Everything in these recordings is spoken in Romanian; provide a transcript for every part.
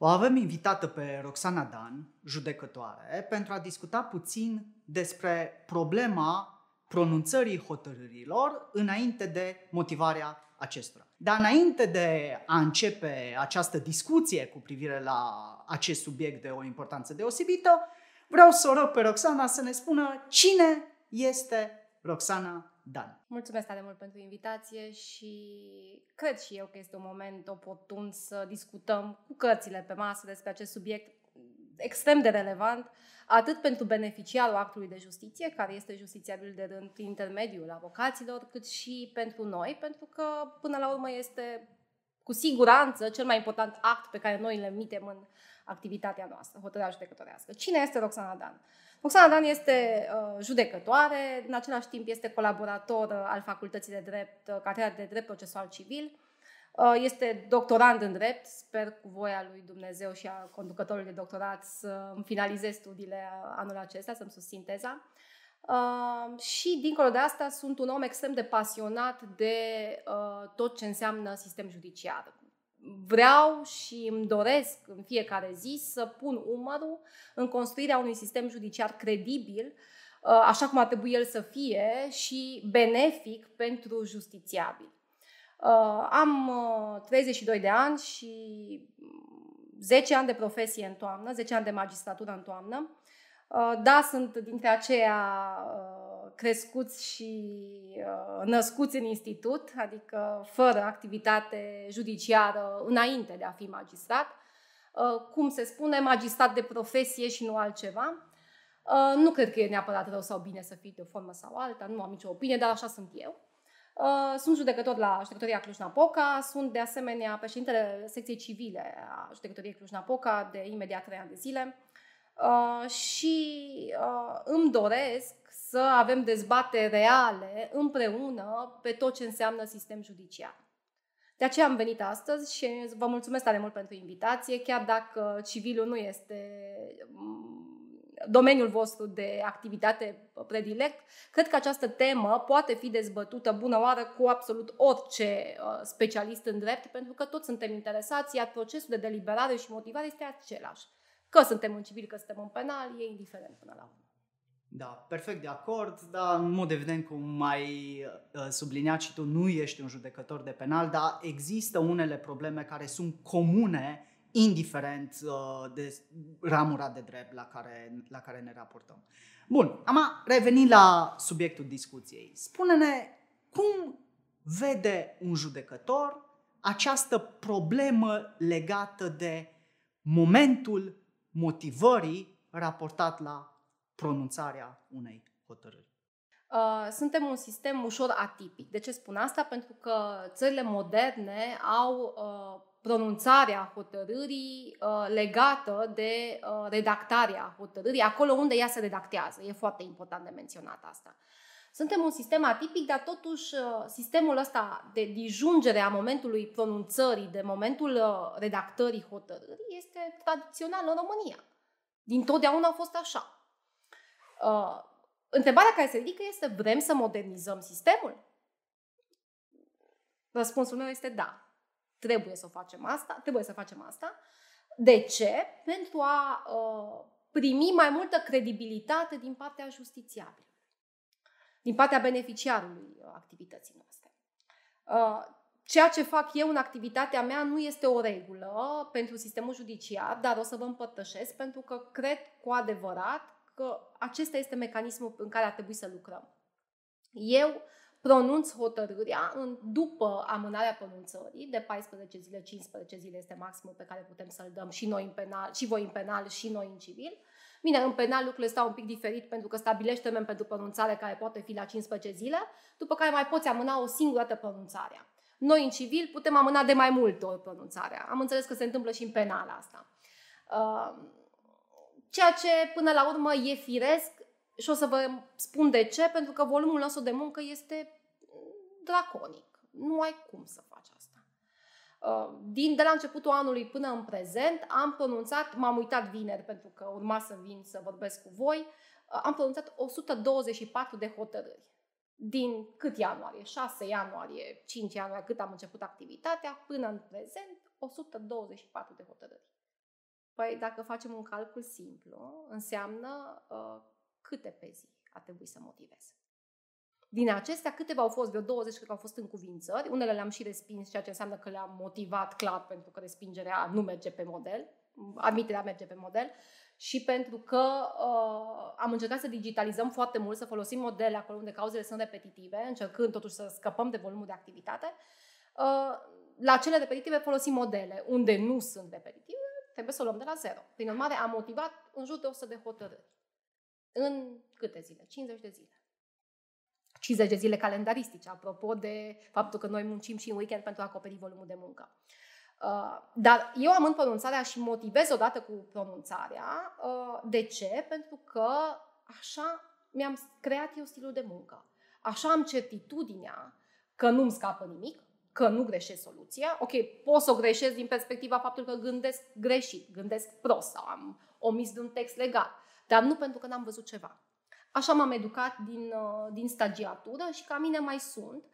O avem invitată pe Roxana Dan, judecătoare, pentru a discuta puțin despre problema pronunțării hotărârilor înainte de motivarea acestora. Dar înainte de a începe această discuție cu privire la acest subiect de o importanță deosebită, vreau să o rog pe Roxana să ne spună cine este Roxana Dan. Mulțumesc tare mult pentru invitație și cred și eu că este un moment oportun să discutăm cu cărțile pe masă despre acest subiect extrem de relevant, atât pentru beneficiarul actului de justiție, care este justițiabil de rând prin intermediul avocaților, cât și pentru noi, pentru că până la urmă este cu siguranță cel mai important act pe care noi îl emitem în activitatea noastră, hotărârea judecătorească. Cine este Roxana Dan? Roxana Dan este uh, judecătoare, în același timp este colaborator uh, al Facultății de Drept, uh, Catedra de Drept Procesual Civil, uh, este doctorand în drept, sper cu voia lui Dumnezeu și a conducătorului de doctorat să îmi finalizez studiile anul acesta, să-mi susțin teza. Uh, și, dincolo de asta, sunt un om extrem de pasionat de uh, tot ce înseamnă sistem judiciar vreau și îmi doresc în fiecare zi să pun umărul în construirea unui sistem judiciar credibil, uh, așa cum ar trebui el să fie și benefic pentru justițiabil. Uh, am 32 uh, de ani și 10 ani de profesie în toamnă, 10 ani de magistratură în toamnă. Da, sunt dintre aceia crescuți și uh, născuți în institut, adică fără activitate judiciară înainte de a fi magistrat. Uh, cum se spune, magistrat de profesie și nu altceva. Uh, nu cred că e neapărat rău sau bine să fii de o formă sau alta, nu am nicio opinie, dar așa sunt eu. Sunt judecător la judecătoria Cluj-Napoca, sunt de asemenea președintele secției civile a judecătoriei Cluj-Napoca de imediat trei ani de zile și îmi doresc să avem dezbateri reale împreună pe tot ce înseamnă sistem judiciar. De aceea am venit astăzi și vă mulțumesc tare mult pentru invitație, chiar dacă civilul nu este mm, domeniul vostru de activitate predilect, cred că această temă poate fi dezbătută bună oară cu absolut orice uh, specialist în drept, pentru că toți suntem interesați, iar procesul de deliberare și motivare este același. Că suntem în civil, că suntem în penal, e indiferent până la urmă. Da, perfect de acord, dar în mod evident, cum ai uh, subliniat și tu, nu ești un judecător de penal, dar există unele probleme care sunt comune, indiferent uh, de ramura de drept la care, la care ne raportăm. Bun, am revenit la subiectul discuției. Spune-ne cum vede un judecător această problemă legată de momentul motivării raportat la pronunțarea unei hotărâri? Uh, suntem un sistem ușor atipic. De ce spun asta? Pentru că țările moderne au uh, pronunțarea hotărârii uh, legată de redactarea hotărârii, acolo unde ea se redactează. E foarte important de menționat asta. Suntem un sistem atipic, dar totuși sistemul ăsta de dijungere a momentului pronunțării, de momentul redactării hotărârii, este tradițional în România. Din totdeauna a fost așa. Uh, întrebarea care se ridică este, vrem să modernizăm sistemul? Răspunsul meu este da. Trebuie să facem asta, trebuie să facem asta. De ce? Pentru a uh, primi mai multă credibilitate din partea justițiabilului, din partea beneficiarului uh, activității noastre. Uh, ceea ce fac eu în activitatea mea nu este o regulă pentru sistemul judiciar, dar o să vă împărtășesc pentru că cred cu adevărat că acesta este mecanismul în care ar trebui să lucrăm. Eu pronunț hotărârea în, după amânarea pronunțării, de 14 zile, 15 zile este maximul pe care putem să-l dăm și noi în penal, și voi în penal, și noi în civil. Bine, în penal lucrurile stau un pic diferit pentru că stabilește termen pentru pronunțare care poate fi la 15 zile, după care mai poți amâna o singură dată pronunțarea. Noi în civil putem amâna de mai multe ori pronunțarea. Am înțeles că se întâmplă și în penal asta. Uh, Ceea ce, până la urmă, e firesc și o să vă spun de ce, pentru că volumul nostru de muncă este draconic. Nu ai cum să faci asta. Uh, din, de la începutul anului până în prezent am pronunțat, m-am uitat vineri pentru că urma să vin să vorbesc cu voi, uh, am pronunțat 124 de hotărâri. Din cât ianuarie? 6 ianuarie, 5 ianuarie, cât am început activitatea, până în prezent, 124 de hotărâri. Păi dacă facem un calcul simplu, înseamnă uh, câte pe zi ar trebui să motivez. Din acestea, câteva au fost, vreo 20 cred că au fost în cuvințări, unele le-am și respins, ceea ce înseamnă că le-am motivat clar pentru că respingerea nu merge pe model, admiterea merge pe model și pentru că uh, am încercat să digitalizăm foarte mult, să folosim modele acolo unde cauzele sunt repetitive, încercând totuși să scăpăm de volumul de activitate. Uh, la cele repetitive folosim modele. Unde nu sunt repetitive, trebuie să o luăm de la zero. Prin urmare, am motivat în jur de 100 de hotărâri. În câte zile? 50 de zile. 50 de zile calendaristice, apropo de faptul că noi muncim și în weekend pentru a acoperi volumul de muncă. Uh, dar eu am în pronunțarea și motivez odată cu pronunțarea. Uh, de ce? Pentru că așa mi-am creat eu stilul de muncă. Așa am certitudinea că nu-mi scapă nimic, că nu greșesc soluția. Ok, pot să o greșesc din perspectiva faptului că gândesc greșit, gândesc prost sau am omis de un text legal, dar nu pentru că n-am văzut ceva. Așa m-am educat din, uh, din stagiatură și ca mine mai sunt,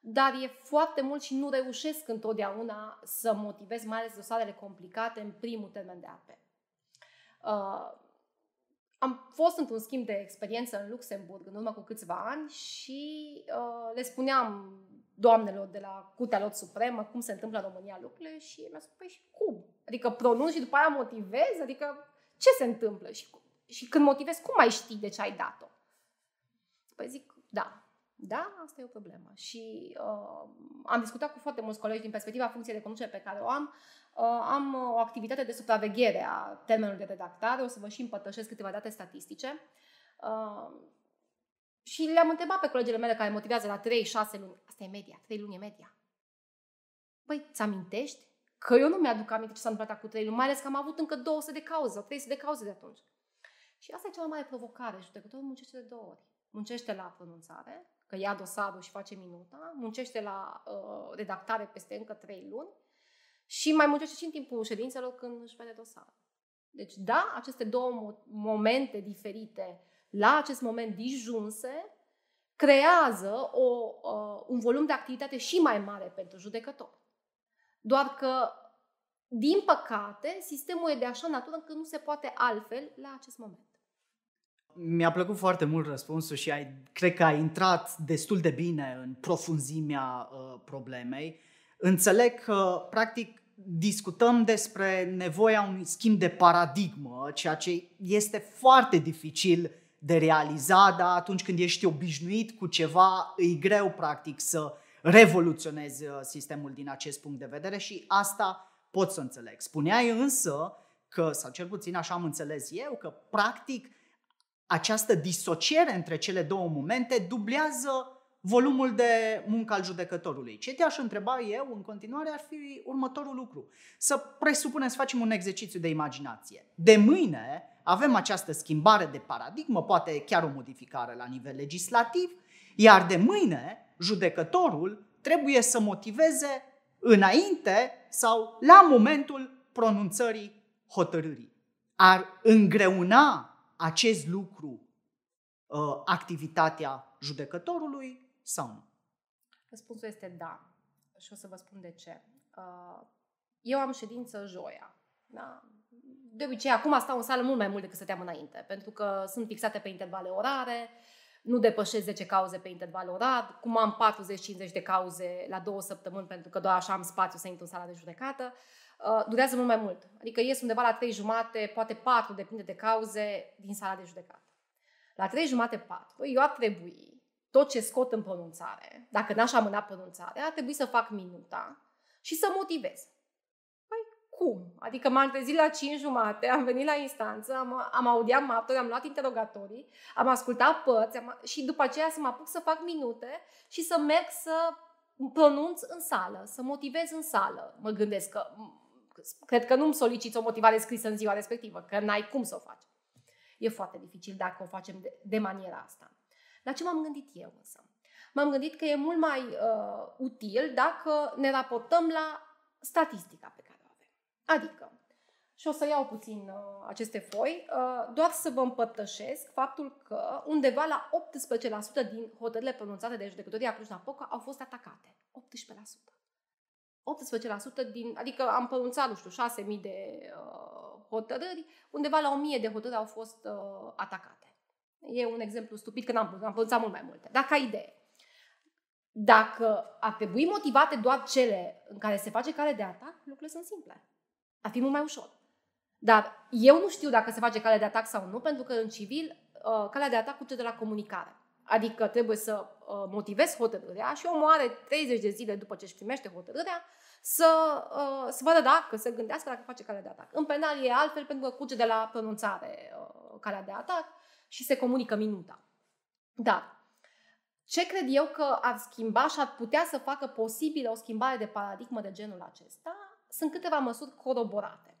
dar e foarte mult și nu reușesc întotdeauna să motivez, mai ales dosarele complicate, în primul termen de AP. Uh, am fost într-un schimb de experiență în Luxemburg în urmă cu câțiva ani și uh, le spuneam doamnelor de la Curtea Lot Supremă cum se întâmplă în România lucrurile și mi-a spus, păi și cum? Adică pronunț și după aia motivez? Adică ce se întâmplă? Și, și când motivezi, cum mai știi de ce ai dat-o? Păi zic, da, da, asta e o problemă. Și uh, am discutat cu foarte mulți colegi din perspectiva funcției de conducere pe care o am. Uh, am o activitate de supraveghere a termenului de redactare, o să vă și împărtășesc câteva date statistice. Uh, și le-am întrebat pe colegele mele care motivează la 3-6 luni. Asta e media, 3 luni e media. Păi, ți amintești? Că eu nu mi-aduc aminte ce s-a întâmplat cu 3 luni, mai ales că am avut încă 200 de cauze, 300 de cauze de atunci. Și asta e cea mai mare provocare. Judecătorul muncește de două ori. Muncește la pronunțare, că ia dosarul și face minuta, muncește la uh, redactare peste încă 3 luni și mai muncește și în timpul ședințelor când își vede dosarul. Deci, da, aceste două momente diferite la acest moment disjunse, creează o, uh, un volum de activitate și mai mare pentru judecător. Doar că, din păcate, sistemul e de așa natură că nu se poate altfel la acest moment. Mi-a plăcut foarte mult răspunsul și ai, cred că ai intrat destul de bine în profunzimea uh, problemei. Înțeleg că, practic, discutăm despre nevoia unui schimb de paradigmă, ceea ce este foarte dificil de realizat, dar atunci când ești obișnuit cu ceva, e greu practic să revoluționezi uh, sistemul din acest punct de vedere și asta pot să înțeleg. Spuneai însă că, sau cel puțin așa am înțeles eu, că practic această disociere între cele două momente dublează volumul de muncă al judecătorului. Ce te-aș întreba eu în continuare ar fi următorul lucru. Să presupunem să facem un exercițiu de imaginație. De mâine avem această schimbare de paradigmă, poate chiar o modificare la nivel legislativ, iar de mâine judecătorul trebuie să motiveze înainte sau la momentul pronunțării hotărârii. Ar îngreuna acest lucru uh, activitatea judecătorului sau nu? Răspunsul este da. Și o să vă spun de ce. Uh, eu am ședință joia. Da? De obicei, acum stau în sală mult mai mult decât stăteam înainte, pentru că sunt fixate pe intervale orare, nu depășesc 10 cauze pe interval orar, cum am 40-50 de cauze la două săptămâni, pentru că doar așa am spațiu să intru în sala de judecată, uh, durează mult mai mult. Adică ies undeva la 3 jumate, poate 4, depinde de cauze, din sala de judecată. La 3 jumate, 4, eu ar trebui tot ce scot în pronunțare, dacă n-aș amâna pronunțarea, ar trebui să fac minuta și să motivez. Păi cum? Adică m-am trezit la 5 jumate, am venit la instanță, am, am audiat martori, am luat interogatorii, am ascultat părți am, și după aceea să mă apuc să fac minute și să merg să pronunț în sală, să motivez în sală. Mă gândesc că cred că nu-mi soliciți o motivare scrisă în ziua respectivă, că n-ai cum să o faci. E foarte dificil dacă o facem de, de maniera asta. La ce m-am gândit eu însă? M-am gândit că e mult mai uh, util dacă ne raportăm la statistica pe care o avem. Adică, și o să iau puțin uh, aceste foi, uh, doar să vă împărtășesc faptul că undeva la 18% din hotările pronunțate de judecătoria Cluj-Napoca au fost atacate. 18%. 18% din, adică am pronunțat, nu știu, 6.000 de uh, hotărâri, undeva la 1000 de hotărâri au fost uh, atacate. E un exemplu stupid, că n-am, am pronunțat mult mai multe. Dar ca idee, dacă ar trebui motivate doar cele în care se face cale de atac, lucrurile sunt simple. Ar fi mult mai ușor. Dar eu nu știu dacă se face cale de atac sau nu, pentru că în civil uh, calea de atac curge de la comunicare. Adică trebuie să uh, motivezi hotărârea și omul are 30 de zile după ce își primește hotărârea să, uh, să vadă dacă se gândească dacă face calea de atac. În penal e altfel pentru că curge de la pronunțare calea de atac și se comunică minuta. Dar ce cred eu că ar schimba și ar putea să facă posibilă o schimbare de paradigmă de genul acesta sunt câteva măsuri coroborate.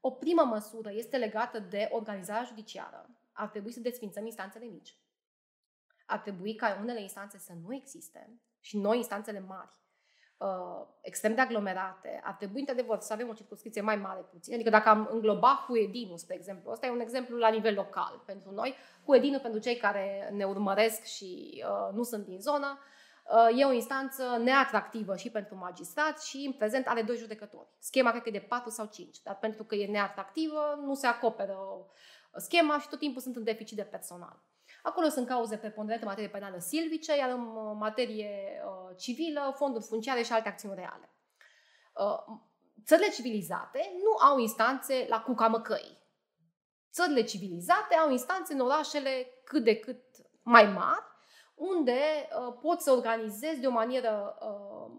O primă măsură este legată de organizarea judiciară. Ar trebui să desfințăm instanțele mici. Ar trebui ca unele instanțe să nu existe și noi instanțele mari uh, extrem de aglomerate, ar trebui într-adevăr să avem o circunscripție mai mare puțin. Adică dacă am îngloba Huedinul, spre exemplu, ăsta e un exemplu la nivel local pentru noi. Huedinul, pentru cei care ne urmăresc și uh, nu sunt din zonă, uh, e o instanță neatractivă și pentru magistrat și în prezent are doi judecători. Schema cred că e de 4 sau 5, dar pentru că e neatractivă nu se acoperă schema și tot timpul sunt în deficit de personal. Acolo sunt cauze preponderente în materie penală silvice, iar în uh, materie uh, civilă, fonduri funciare și alte acțiuni reale. Uh, țările civilizate nu au instanțe la cuca măcăii. Țările civilizate au instanțe în orașele cât de cât mai mari, unde uh, poți să organizezi de o manieră uh,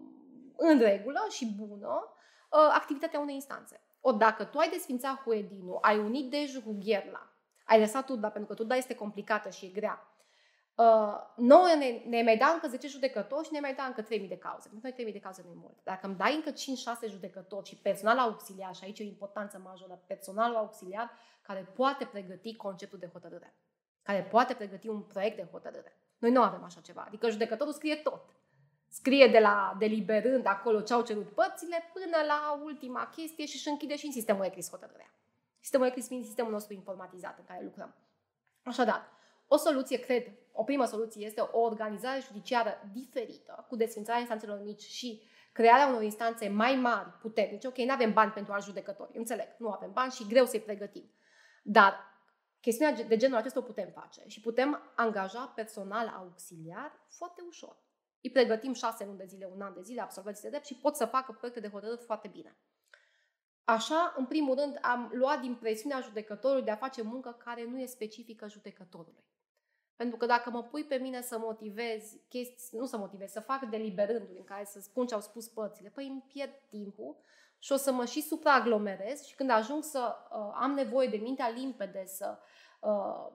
în regulă și bună uh, activitatea unei instanțe. O, dacă tu ai desfințat Huedinu, ai unit Deju cu Gherla, ai lăsat Turda pentru că Turda este complicată și e grea. Uh, nouă ne, ne mai da încă 10 judecători și ne mai da încă 3000 de cauze. Pentru noi 3000 de cauze nu e mult. Dacă îmi dai încă 5-6 judecători și personal auxiliar, și aici e o importanță majoră, personalul auxiliar care poate pregăti conceptul de hotărâre, care poate pregăti un proiect de hotărâre. Noi nu avem așa ceva. Adică judecătorul scrie tot. Scrie de la deliberând acolo ce au cerut părțile până la ultima chestie și își închide și în sistemul ECRIS hotărârea. Sistemul ECRIS fiind sistemul nostru informatizat în care lucrăm. Așadar, o soluție, cred, o primă soluție este o organizare judiciară diferită, cu desfințarea instanțelor mici și crearea unor instanțe mai mari, puternice. Ok, nu avem bani pentru a judecători, înțeleg, nu avem bani și greu să-i pregătim. Dar chestiunea de genul acesta o putem face și putem angaja personal auxiliar foarte ușor. Îi pregătim șase luni de zile, un an de zile, absolvenți de drept și pot să facă proiecte de hotărâri foarte bine. Așa, în primul rând, am luat din presiunea judecătorului de a face muncă care nu e specifică judecătorului. Pentru că dacă mă pui pe mine să motivez chestii, nu să motivez, să fac deliberânduri în care să spun ce au spus părțile, păi îmi pierd timpul și o să mă și supraaglomerez și când ajung să uh, am nevoie de mintea limpede, să uh,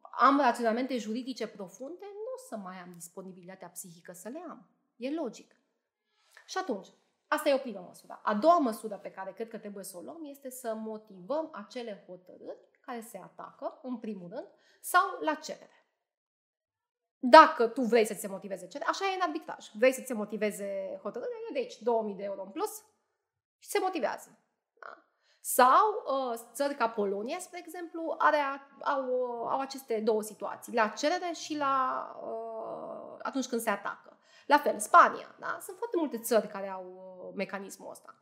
am raționamente juridice profunde, nu o să mai am disponibilitatea psihică să le am. E logic. Și atunci, Asta e o primă măsură. A doua măsură pe care cred că trebuie să o luăm este să motivăm acele hotărâri care se atacă, în primul rând, sau la cerere. Dacă tu vrei să-ți se motiveze cerere, așa e în arbitraj. Vrei să-ți se motiveze hotărârea, e de aici 2000 de euro în plus și se motivează. Da? Sau uh, țări ca Polonia, spre exemplu, are, au, au aceste două situații, la cerere și la uh, atunci când se atacă. La fel, Spania. Da? Sunt foarte multe țări care au uh, mecanismul ăsta.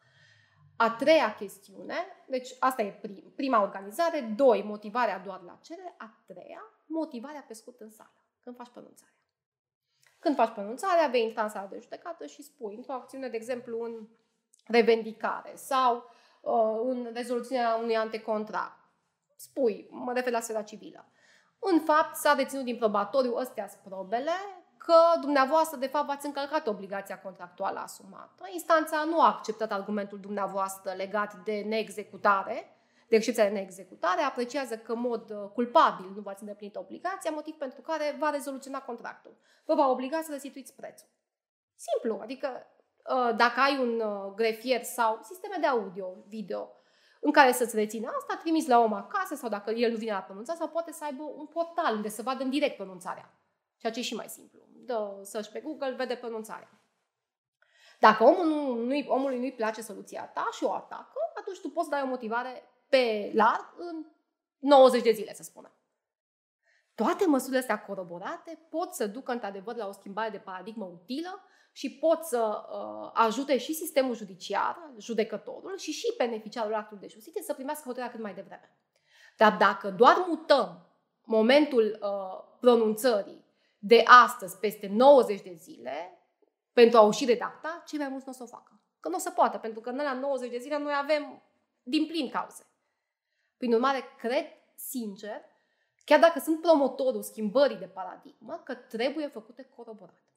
A treia chestiune, deci asta e prim, prima organizare, doi, motivarea doar la cerere, a treia, motivarea pe scurt în sală, când faci pronunțarea. Când faci pronunțarea, vei intra în sala de judecată și spui într-o acțiune, de exemplu, în revendicare sau uh, în rezoluția unui antecontract. Spui, mă refer la sfera civilă. În fapt, s-a deținut din probatoriu astea probele, că dumneavoastră, de fapt, v-ați încălcat obligația contractuală asumată. Instanța nu a acceptat argumentul dumneavoastră legat de neexecutare, de excepția de neexecutare, apreciază că în mod uh, culpabil nu v-ați îndeplinit obligația, motiv pentru care va rezoluționa contractul. Vă va obliga să restituiți prețul. Simplu, adică uh, dacă ai un uh, grefier sau sisteme de audio, video, în care să-ți rețină asta, trimis la om acasă sau dacă el nu vine la pronunțare sau poate să aibă un portal unde să vadă în direct pronunțarea. Ceea ce e și mai simplu dă search pe Google, vede pronunțarea. Dacă omul nu, nu omului nu-i place soluția ta și o atacă, atunci tu poți da o motivare pe larg în 90 de zile, să spunem. Toate măsurile astea coroborate pot să ducă într-adevăr la o schimbare de paradigmă utilă și pot să uh, ajute și sistemul judiciar, judecătorul și și beneficiarul actului de justiție să primească hotărârea cât mai devreme. Dar dacă doar mutăm momentul uh, pronunțării de astăzi peste 90 de zile pentru a uși redacta, cei mai mulți nu o să o facă. Că nu o să poată, pentru că în alea 90 de zile noi avem din plin cauze. Prin urmare, cred sincer, chiar dacă sunt promotorul schimbării de paradigmă, că trebuie făcute coroborate.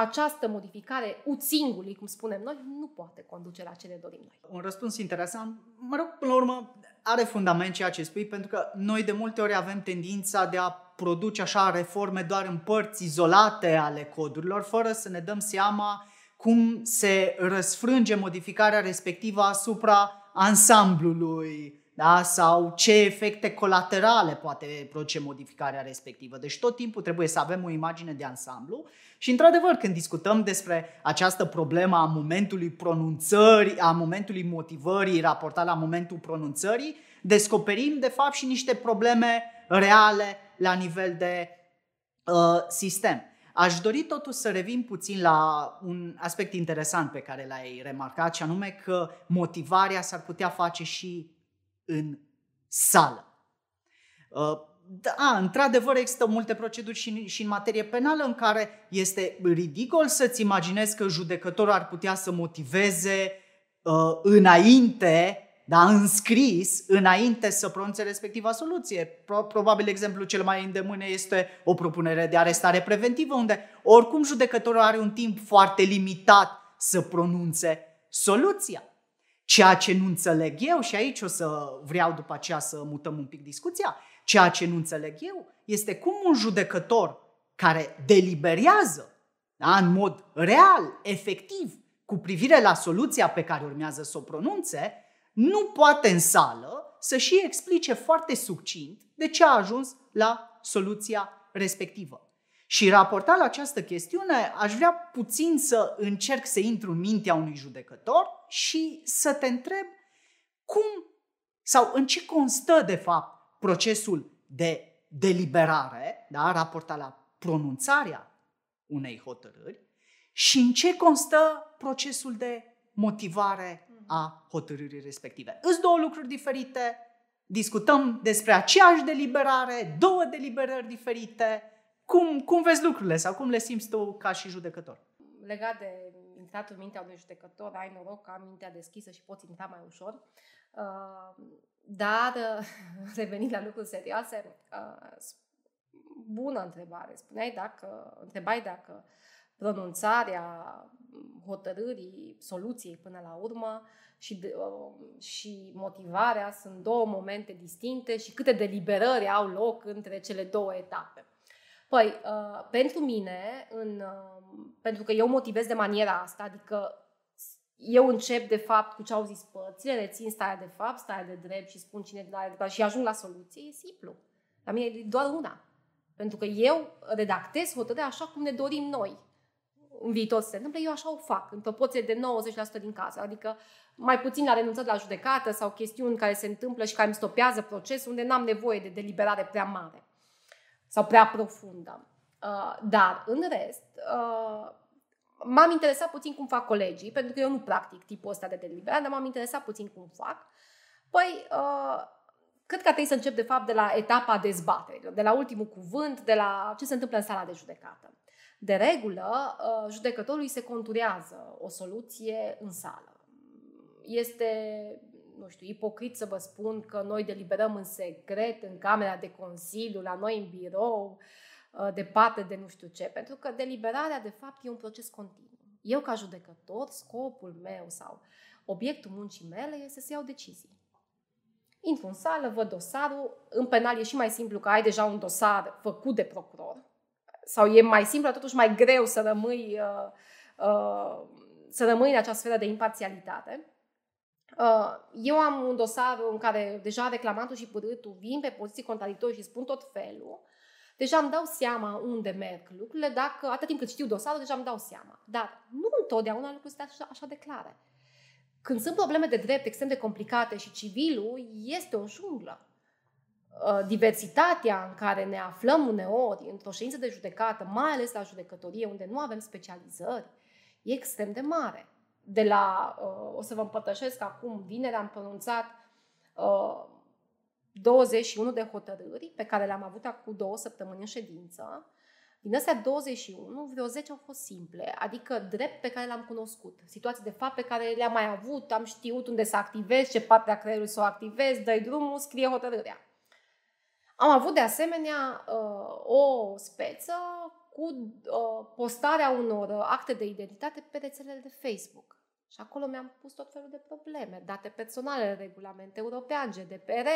Această modificare uțingului, cum spunem noi, nu poate conduce la ce ne dorim noi. Un răspuns interesant, mă rog, până la urmă, are fundament ceea ce spui, pentru că noi de multe ori avem tendința de a produce așa reforme doar în părți izolate ale codurilor, fără să ne dăm seama cum se răsfrânge modificarea respectivă asupra ansamblului da? sau ce efecte colaterale poate produce modificarea respectivă. Deci tot timpul trebuie să avem o imagine de ansamblu și într-adevăr când discutăm despre această problemă a momentului pronunțării, a momentului motivării raportat la momentul pronunțării, descoperim de fapt și niște probleme reale la nivel de uh, sistem. Aș dori totuși să revin puțin la un aspect interesant pe care l-ai remarcat, și anume că motivarea s-ar putea face și în sală. Uh, da, într-adevăr există multe proceduri și în, și în materie penală în care este ridicol să-ți imaginezi că judecătorul ar putea să motiveze uh, înainte da, înscris înainte să pronunțe respectiva soluție. Probabil exemplul cel mai îndemâne este o propunere de arestare preventivă, unde oricum judecătorul are un timp foarte limitat să pronunțe soluția. Ceea ce nu înțeleg eu, și aici o să vreau după aceea să mutăm un pic discuția, ceea ce nu înțeleg eu este cum un judecător care deliberează da, în mod real, efectiv, cu privire la soluția pe care urmează să o pronunțe, nu poate în sală să și explice foarte succint de ce a ajuns la soluția respectivă. Și raportat la această chestiune, aș vrea puțin să încerc să intru în mintea unui judecător și să te întreb cum sau în ce constă, de fapt, procesul de deliberare, da, raportat la pronunțarea unei hotărâri, și în ce constă procesul de motivare a hotărârii respective. Îs două lucruri diferite, discutăm despre aceeași deliberare, două deliberări diferite. Cum, cum vezi lucrurile sau cum le simți tu ca și judecător? Legat de intratul în mintea unui judecător, ai noroc că am mintea deschisă și poți intra mai ușor. Uh, dar, revenind la lucruri serioase, uh, bună întrebare. Spuneai dacă, întrebai dacă pronunțarea hotărârii, soluției până la urmă și, de, uh, și motivarea sunt două momente distincte și câte deliberări au loc între cele două etape. Păi, uh, pentru mine, în, uh, pentru că eu motivez de maniera asta, adică eu încep de fapt cu ce au zis părțile, rețin starea de fapt, starea de drept și spun cine de la și ajung la soluție, e simplu. La mine e doar una. Pentru că eu redactez hotărârea așa cum ne dorim noi în viitor să se întâmple, eu așa o fac, în proporție de 90% din cazuri. Adică mai puțin la renunțări la judecată sau chestiuni care se întâmplă și care îmi stopează procesul, unde n-am nevoie de deliberare prea mare sau prea profundă. Uh, dar, în rest, uh, m-am interesat puțin cum fac colegii, pentru că eu nu practic tipul ăsta de deliberare, dar m-am interesat puțin cum fac. Păi, uh, cred că trebuie să încep, de fapt, de la etapa dezbaterilor, de la ultimul cuvânt, de la ce se întâmplă în sala de judecată. De regulă, uh, judecătorului se conturează o soluție în sală. Este, nu știu, ipocrit să vă spun că noi deliberăm în secret, în camera de consiliu, la noi în birou, uh, departe de nu știu ce, pentru că deliberarea, de fapt, e un proces continuu. Eu, ca judecător, scopul meu sau obiectul muncii mele este să iau decizii. Intru în sală, văd dosarul. În penal e și mai simplu că ai deja un dosar făcut de procuror sau e mai simplu, totuși mai greu să rămâi, uh, uh, să rămâi în acea sferă de imparțialitate. Uh, eu am un dosar în care deja reclamatul și părâtul vin pe poziții contradictorii și spun tot felul. Deja îmi dau seama unde merg lucrurile, dacă atât timp cât știu dosarul, deja îmi dau seama. Dar nu întotdeauna lucrurile sunt așa, așa de clare. Când sunt probleme de drept extrem de complicate și civilul este o junglă. Uh, diversitatea în care ne aflăm uneori într-o ședință de judecată, mai ales la judecătorie, unde nu avem specializări, e extrem de mare. De la, uh, o să vă împărtășesc acum, vineri am pronunțat uh, 21 de hotărâri pe care le-am avut acum două săptămâni în ședință. Din astea 21, vreo 10 au fost simple, adică drept pe care l-am cunoscut. Situații de fapt pe care le-am mai avut, am știut unde să activez, ce parte a creierului să o activez, dă drumul, scrie hotărârea. Am avut de asemenea uh, o speță cu uh, postarea unor acte de identitate pe rețelele de Facebook. Și acolo mi-am pus tot felul de probleme, date personale, regulament european, GDPR,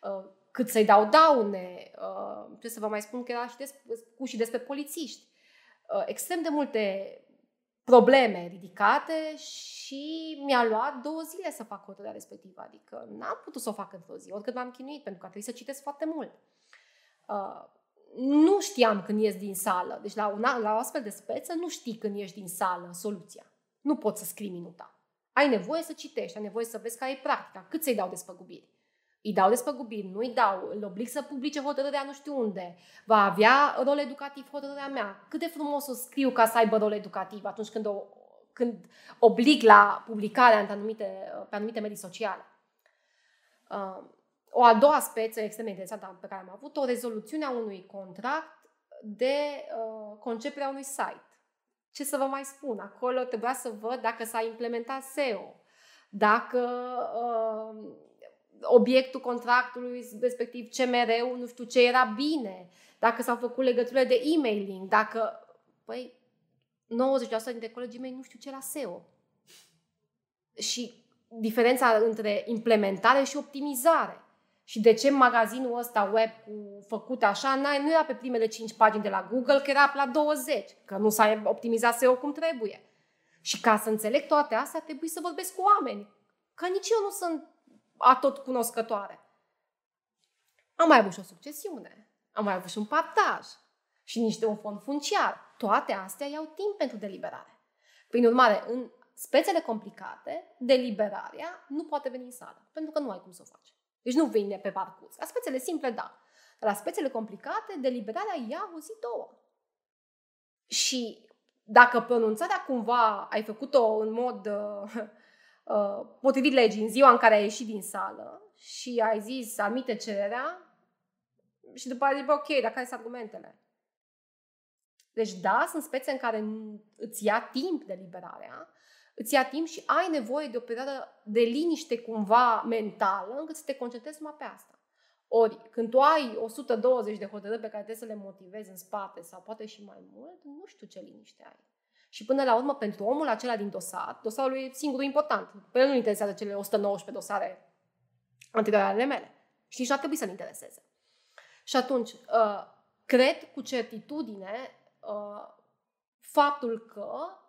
uh, cât să-i dau daune, uh, ce să vă mai spun că era și des, cu și despre polițiști. Uh, extrem de multe probleme ridicate și mi-a luat două zile să fac hotărârea respectivă. Adică n-am putut să o fac într-o zi, oricât m-am chinuit, pentru că a trebuit să citesc foarte mult. Uh, nu știam când ies din sală. Deci la, una, la o astfel de speță nu știi când ieși din sală soluția. Nu poți să scrii minuta. Ai nevoie să citești, ai nevoie să vezi care e practica, cât să-i dau despăgubiri. Îi dau despăgubiri, nu îi dau, îl oblig să publice hotărârea nu știu unde. Va avea rol educativ hotărârea mea. Cât de frumos o scriu ca să aibă rol educativ atunci când, o, când oblig la publicarea pe anumite, pe anumite medii sociale. Uh, o a doua speță extrem de interesantă pe care am avut, o rezoluțiune a unui contract de uh, conceperea unui site. Ce să vă mai spun? Acolo trebuia să văd dacă s-a implementat SEO, dacă uh, obiectul contractului, respectiv CMR-ul, nu știu ce era bine, dacă s-au făcut legăturile de emailing, dacă... Păi, 90% dintre colegii mei nu știu ce era SEO. Și diferența între implementare și optimizare. Și de ce magazinul ăsta web cu făcut așa, nu era pe primele 5 pagini de la Google, că era la 20, că nu s-a optimizat SEO cum trebuie. Și ca să înțeleg toate astea, trebuie să vorbesc cu oameni. Că nici eu nu sunt atot cunoscătoare. Am mai avut și o succesiune, am mai avut și un partaj și niște un fond funciar. Toate astea iau timp pentru deliberare. Prin urmare, în spețele complicate, deliberarea nu poate veni în sală, pentru că nu ai cum să o faci. Deci nu vine pe parcurs. La spețele simple, da. La spețele complicate, deliberarea ia o zi, două. Și dacă pronunțarea cumva ai făcut-o în mod uh, uh, potrivit legii în ziua în care ai ieșit din sală și ai zis admite cererea și după aceea zici, ok, dar care sunt argumentele? Deci da, sunt spețe în care îți ia timp deliberarea, îți ia timp și ai nevoie de o perioadă de liniște cumva mentală încât să te concentrezi numai pe asta. Ori, când tu ai 120 de hotărâri pe care trebuie să le motivezi în spate sau poate și mai mult, nu știu ce liniște ai. Și până la urmă, pentru omul acela din dosar, dosarul e singurul important. Pe el nu interesează cele 119 dosare anterioare ale mele. Și și ar trebui să-l intereseze. Și atunci, uh, cred cu certitudine uh, faptul că uh,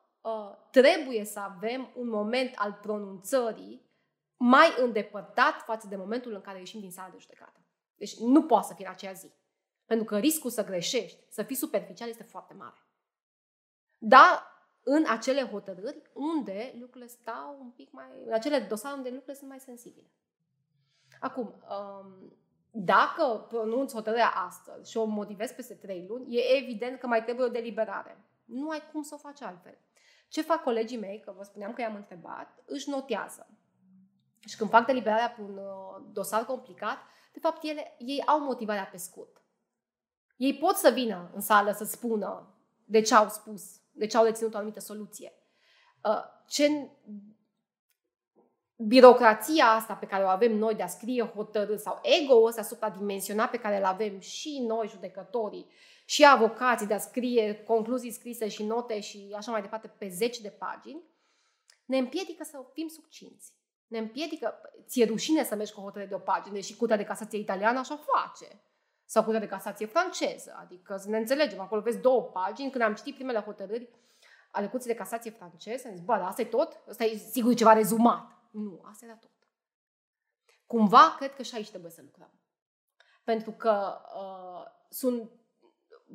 trebuie să avem un moment al pronunțării mai îndepărtat față de momentul în care ieșim din sala de judecată. Deci nu poate să fie în aceea zi. Pentru că riscul să greșești, să fii superficial, este foarte mare. Da, în acele hotărâri unde lucrurile stau un pic mai... în acele dosare unde lucrurile sunt mai sensibile. Acum, um, dacă pronunți hotărârea astăzi și o motivezi peste trei luni, e evident că mai trebuie o deliberare. Nu ai cum să o faci altfel. Ce fac colegii mei, că vă spuneam că i-am întrebat, își notează. Și când fac deliberarea pe un uh, dosar complicat, de fapt ele, ei au motivarea pe scurt. Ei pot să vină în sală să spună de ce au spus, de ce au reținut o anumită soluție. Uh, ce birocrația asta pe care o avem noi de a scrie hotărâri sau ego-ul ăsta supradimensionat pe care îl avem și noi judecătorii și avocații de a scrie concluzii scrise și note și așa mai departe pe zeci de pagini, ne împiedică să fim succinți. Ne împiedică, ți-e rușine să mergi cu o hotărâre de o pagină și Curtea de Casație Italiană așa face. Sau Curtea de Casație franceză. Adică să ne înțelegem, acolo vezi două pagini. Când am citit primele hotărâri ale Curții de Casație franceze, am zis, bă, dar asta e tot? Asta e sigur ceva rezumat. Nu, asta era tot. Cumva, cred că și aici trebuie să lucrăm. Pentru că uh, sunt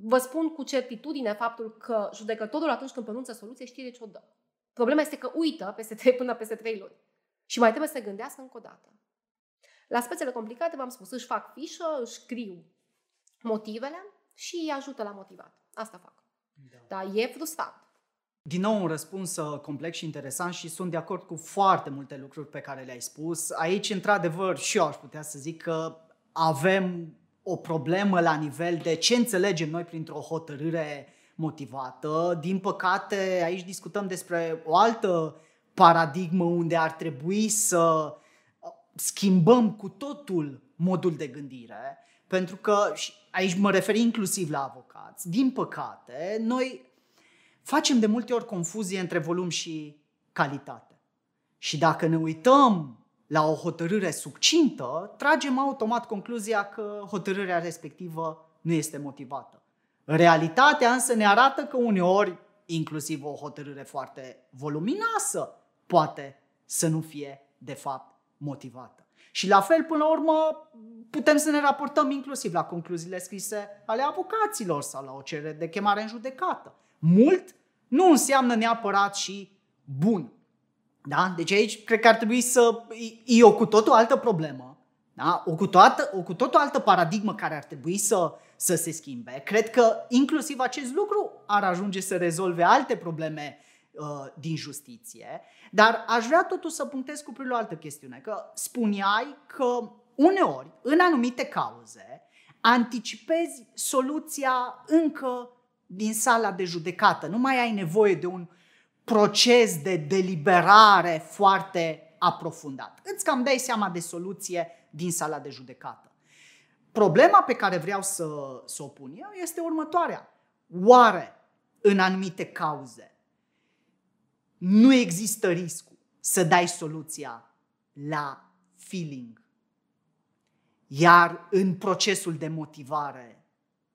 vă spun cu certitudine faptul că judecătorul atunci când pronunță soluție știe de ce o dă. Problema este că uită peste 3 până peste 3 luni. Și mai trebuie să se gândească încă o dată. La spețele complicate, v-am spus, își fac fișă, își scriu motivele și îi ajută la motivat. Asta fac. Da. Dar e frustrant. din nou un răspuns uh, complex și interesant și sunt de acord cu foarte multe lucruri pe care le-ai spus. Aici, într-adevăr, și eu aș putea să zic că avem o problemă la nivel de ce înțelegem noi printr-o hotărâre motivată. Din păcate, aici discutăm despre o altă paradigmă unde ar trebui să schimbăm cu totul modul de gândire, pentru că, și aici mă refer inclusiv la avocați, din păcate, noi facem de multe ori confuzie între volum și calitate. Și dacă ne uităm la o hotărâre succintă, tragem automat concluzia că hotărârea respectivă nu este motivată. Realitatea însă ne arată că uneori, inclusiv o hotărâre foarte voluminoasă, poate să nu fie, de fapt, motivată. Și la fel, până la urmă, putem să ne raportăm inclusiv la concluziile scrise ale avocaților sau la o cerere de chemare în judecată. Mult nu înseamnă neapărat și bun. Da? Deci aici cred că ar trebui să... E o cu totul altă problemă. Da? O, cu toată, o cu totul altă paradigmă care ar trebui să, să se schimbe. Cred că inclusiv acest lucru ar ajunge să rezolve alte probleme uh, din justiție. Dar aș vrea totuși să punctez cu o altă chestiune. Că spuneai că uneori, în anumite cauze, anticipezi soluția încă din sala de judecată. Nu mai ai nevoie de un proces de deliberare foarte aprofundat. Îți cam dai seama de soluție din sala de judecată. Problema pe care vreau să, să o pun eu este următoarea. Oare în anumite cauze nu există riscul să dai soluția la feeling, iar în procesul de motivare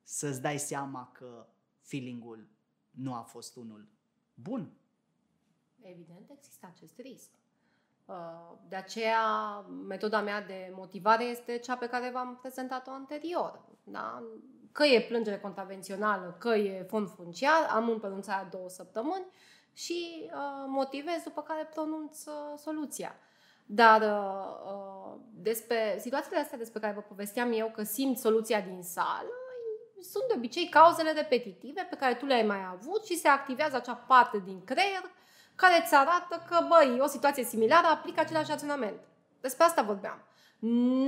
să-ți dai seama că feelingul nu a fost unul bun. Evident, există acest risc. Uh, de aceea, metoda mea de motivare este cea pe care v-am prezentat-o anterior. Da? Că e plângere contravențională, că e fond funciar, am în pronunțarea două săptămâni și uh, motivez, după care pronunț uh, soluția. Dar uh, uh despre situațiile astea despre care vă povesteam eu, că simt soluția din sală, sunt de obicei cauzele repetitive pe care tu le-ai mai avut și se activează acea parte din creier care îți arată că, băi, o situație similară aplică același raționament. Despre asta vorbeam.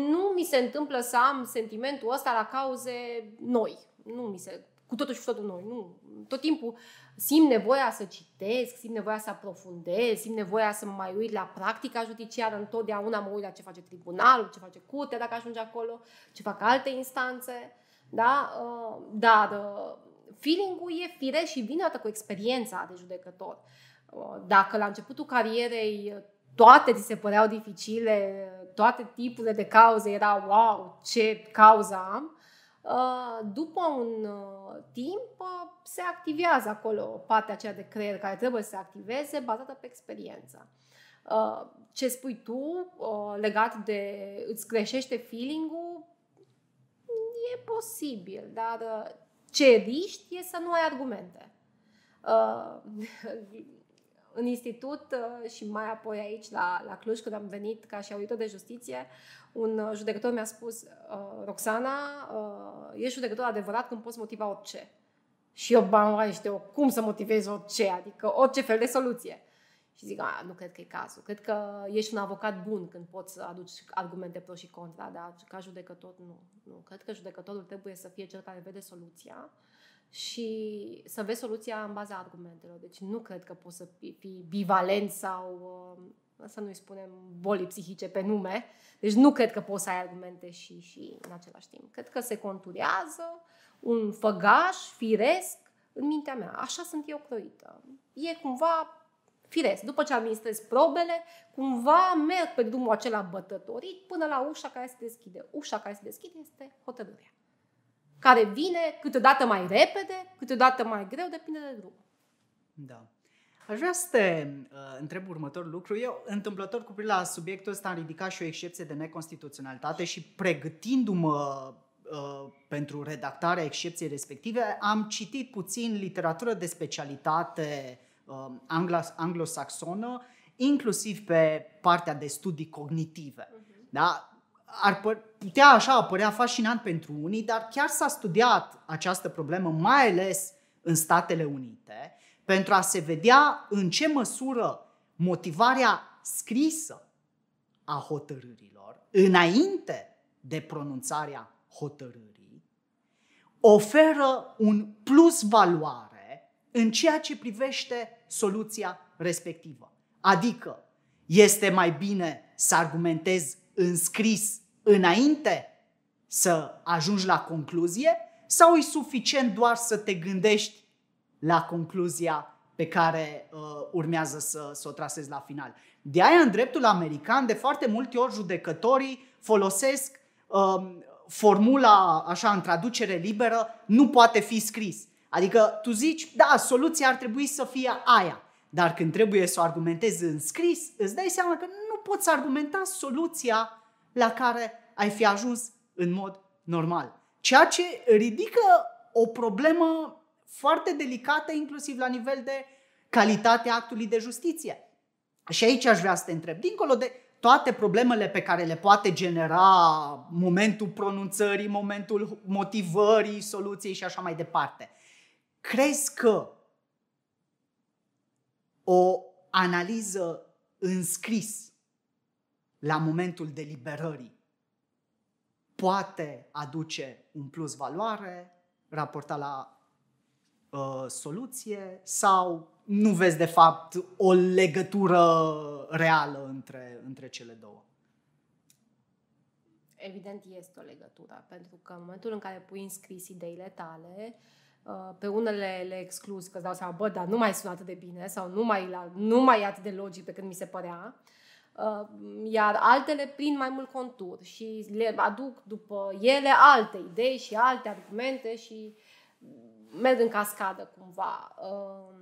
Nu mi se întâmplă să am sentimentul ăsta la cauze noi. Nu mi se, cu totul și cu totul noi. Nu. Tot timpul simt nevoia să citesc, simt nevoia să aprofundez, simt nevoia să mă mai uit la practica judiciară. Întotdeauna mă uit la ce face tribunalul, ce face curtea dacă ajunge acolo, ce fac alte instanțe. Da? Uh, dar uh, feeling-ul e firesc și vine odată cu experiența de judecător. Uh, dacă la începutul carierei toate ți se păreau dificile, toate tipurile de cauze erau wow, ce cauză am, după un timp se activează acolo partea aceea de creier care trebuie să se activeze bazată pe experiență. Ce spui tu legat de îți greșește feeling-ul, e posibil, dar uh, ce riști e să nu ai argumente. Uh, în institut uh, și mai apoi aici la, la Cluj, când am venit ca și auditor de justiție, un judecător mi-a spus, Roxana, ești judecător adevărat când poți motiva orice. Și eu, bam, știu, cum să motivezi orice, adică orice fel de soluție. Și zic, a, nu cred că e cazul. Cred că ești un avocat bun când poți să aduci argumente pro și contra, dar ca judecător nu. nu. Cred că judecătorul trebuie să fie cel care vede soluția și să vezi soluția în baza argumentelor. Deci nu cred că poți să fii bivalent sau, uh, să nu-i spunem, boli psihice pe nume. Deci nu cred că poți să ai argumente și, și în același timp. Cred că se conturează un făgaș firesc în mintea mea. Așa sunt eu croită. E cumva firesc. După ce administrez probele, cumva merg pe drumul acela bătătorit până la ușa care se deschide. Ușa care se deschide este hotărârea. Care vine câteodată mai repede, câteodată mai greu, depinde de drum. Da. Aș vrea să te uh, întreb următorul lucru. Eu, întâmplător cu privire la subiectul ăsta, am ridicat și o excepție de neconstituționalitate și pregătindu-mă uh, pentru redactarea excepției respective, am citit puțin literatură de specialitate uh, anglosaxonă, inclusiv pe partea de studii cognitive. Uh-huh. Da? Ar putea așa apărea fascinant pentru unii, dar chiar s-a studiat această problemă, mai ales în Statele Unite, pentru a se vedea în ce măsură motivarea scrisă a hotărârilor, înainte de pronunțarea hotărârii, oferă un plus valoare în ceea ce privește soluția respectivă. Adică, este mai bine să argumentezi în scris înainte să ajungi la concluzie sau e suficient doar să te gândești la concluzia pe care uh, urmează să, să o trasezi la final. De aia, în dreptul american, de foarte multe ori judecătorii folosesc uh, formula, așa, în traducere liberă, nu poate fi scris. Adică tu zici, da, soluția ar trebui să fie aia. Dar când trebuie să o argumentezi în scris, îți dai seama că nu poți argumenta soluția la care ai fi ajuns în mod normal. Ceea ce ridică o problemă foarte delicată, inclusiv la nivel de calitatea actului de justiție. Și aici aș vrea să te întreb, dincolo de toate problemele pe care le poate genera momentul pronunțării, momentul motivării, soluției și așa mai departe, crezi că o analiză înscris la momentul deliberării poate aduce un plus valoare raportat la uh, soluție sau nu vezi de fapt o legătură reală între, între cele două? Evident este o legătură, pentru că în momentul în care pui în scris ideile tale, uh, pe unele le excluzi, că îți dau seama, bă, dar nu mai sună atât de bine sau nu mai, la, nu mai e atât de logic pe cât mi se părea, uh, iar altele prind mai mult contur și le aduc după ele alte idei și alte argumente și merg în cascadă cumva. Uh,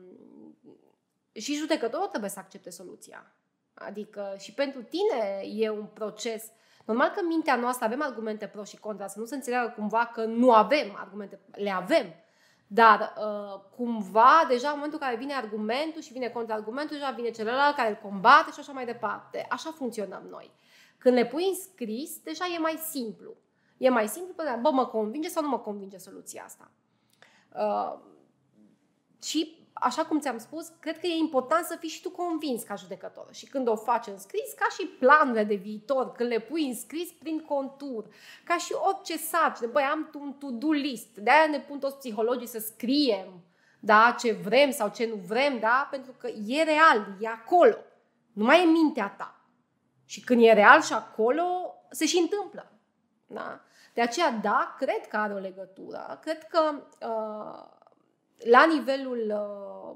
și judecătorul trebuie să accepte soluția. Adică și pentru tine e un proces. Normal că în mintea noastră avem argumente pro și contra, să nu se înțeleagă cumva că nu avem argumente, le avem. Dar uh, cumva, deja în momentul în care vine argumentul și vine contraargumentul, deja vine celălalt care îl combate și așa mai departe. Așa funcționăm noi. Când le pui în scris, deja e mai simplu. E mai simplu, bă, mă convinge sau nu mă convinge soluția asta. Uh, și așa cum ți-am spus, cred că e important să fii și tu convins ca judecător. Și când o faci în scris, ca și planurile de viitor, când le pui în scris prin contur, ca și orice sarcină, băi, am un to-do list, de-aia ne pun toți psihologii să scriem, da, ce vrem sau ce nu vrem, da, pentru că e real, e acolo, nu mai e mintea ta. Și când e real și acolo, se și întâmplă. Da? De aceea, da, cred că are o legătură. Cred că uh, la nivelul uh,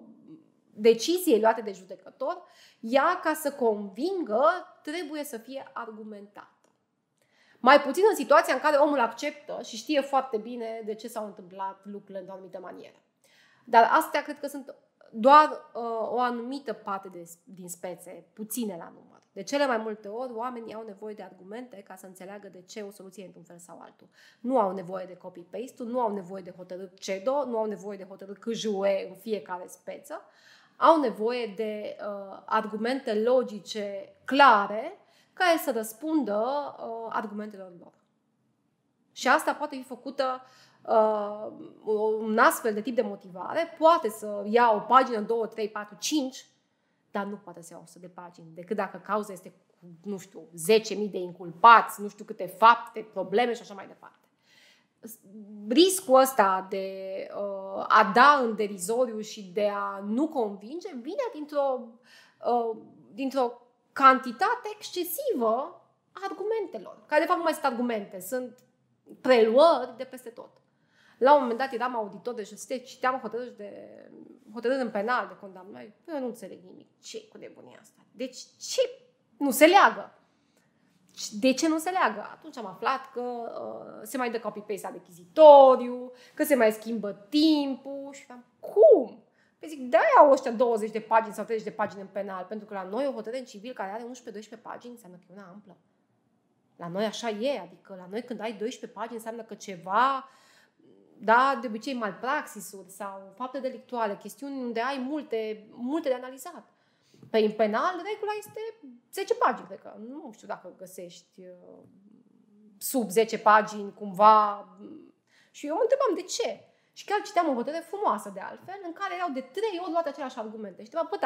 deciziei luate de judecător, ea, ca să convingă, trebuie să fie argumentată. Mai puțin în situația în care omul acceptă și știe foarte bine de ce s-au întâmplat lucrurile într-o anumită manieră. Dar astea cred că sunt doar uh, o anumită parte de, din spețe, puține la număr. De cele mai multe ori, oamenii au nevoie de argumente ca să înțeleagă de ce o soluție e într-un fel sau altul. Nu au nevoie de copy-paste, nu au nevoie de hotărât CEDO, nu au nevoie de hotărât CJUE în fiecare speță. Au nevoie de uh, argumente logice clare care să răspundă uh, argumentelor lor. Și asta poate fi făcută uh, un astfel de tip de motivare, poate să ia o pagină, două, trei, patru, cinci dar nu poate să ia 100 de pagini, decât dacă cauza este cu, nu știu, 10.000 de inculpați, nu știu câte fapte, probleme și așa mai departe. Riscul ăsta de uh, a da în derizoriu și de a nu convinge vine dintr-o, uh, dintr-o cantitate excesivă a argumentelor, care de fapt nu mai sunt argumente, sunt preluări de peste tot. La un moment dat eram auditor de justiție, citeam hotărâri, de, hotărâri în penal de condamnare. Eu nu înțeleg nimic. ce cu nebunia asta? Deci ce nu se leagă? De ce nu se leagă? Atunci am aflat că uh, se mai dă copy-paste ad achizitoriu, că se mai schimbă timpul și am cum? Păi zic, de-aia au ăștia 20 de pagini sau 30 de pagini în penal, pentru că la noi o hotărâre în civil care are 11-12 pagini înseamnă că e una amplă. La noi așa e, adică la noi când ai 12 pagini înseamnă că ceva da, de obicei malpraxisuri sau fapte delictuale, chestiuni unde ai multe, multe de analizat. Pe în penal, regula este 10 pagini, cred că. Nu știu dacă găsești uh, sub 10 pagini cumva. Și eu mă întrebam de ce. Și chiar citeam o hotărâre frumoasă de altfel, în care erau de trei ori luate aceleași argumente. Și te bă,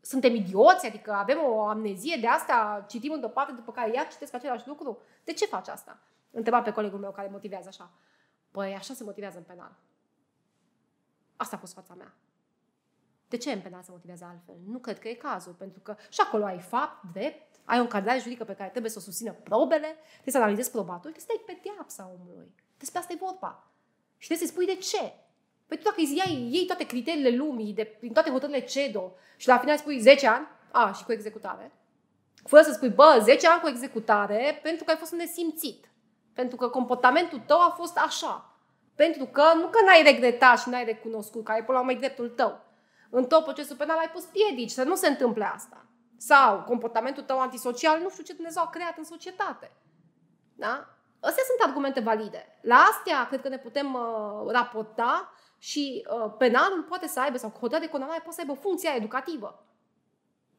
suntem idioți, adică avem o amnezie de asta, citim în parte, după care iar citesc același lucru. De ce faci asta? Întreba pe colegul meu care motivează așa. Păi așa se motivează în penal. Asta a fost fața mea. De ce în penal se motivează altfel? Nu cred că e cazul, pentru că și acolo ai fapt, drept, ai o încadrare juridică pe care trebuie să o susțină probele, trebuie să analizezi probatul, trebuie să dai pedeapsa omului. Despre asta e vorba. Și trebuie să spui de ce. Păi tu dacă iei, iei toate criteriile lumii, de, prin toate hotările CEDO și la final spui 10 ani, a, și cu executare, fără să spui, bă, 10 ani cu executare pentru că ai fost nesimțit. Pentru că comportamentul tău a fost așa. Pentru că nu că n-ai regretat și n-ai recunoscut, că ai până la urmă dreptul tău. În tot procesul penal ai pus piedici să nu se întâmple asta. Sau comportamentul tău antisocial, nu știu ce Dumnezeu a creat în societate. Da? Astea sunt argumente valide. La astea cred că ne putem uh, raporta și uh, penalul poate să aibă, sau hotărârea de condamnare poate să aibă funcția educativă.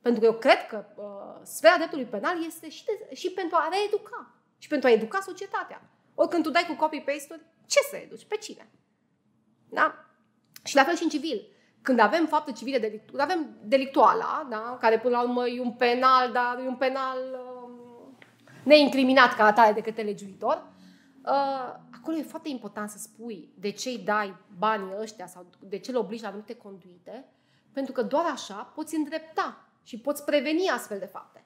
Pentru că eu cred că uh, sfera dreptului penal este și, de, și pentru a reeduca. Și pentru a educa societatea. Ori când tu dai cu copy-paste-uri, ce să educi? Pe cine? Da? Și la fel și în civil. Când avem fapte civile delictuale, avem delictuala, da? care până la urmă e un penal, dar e un penal uh, neincriminat ca atare de către legiuitor, uh, acolo e foarte important să spui de ce îi dai banii ăștia sau de ce le obligi la anumite conduite, pentru că doar așa poți îndrepta și poți preveni astfel de fapte.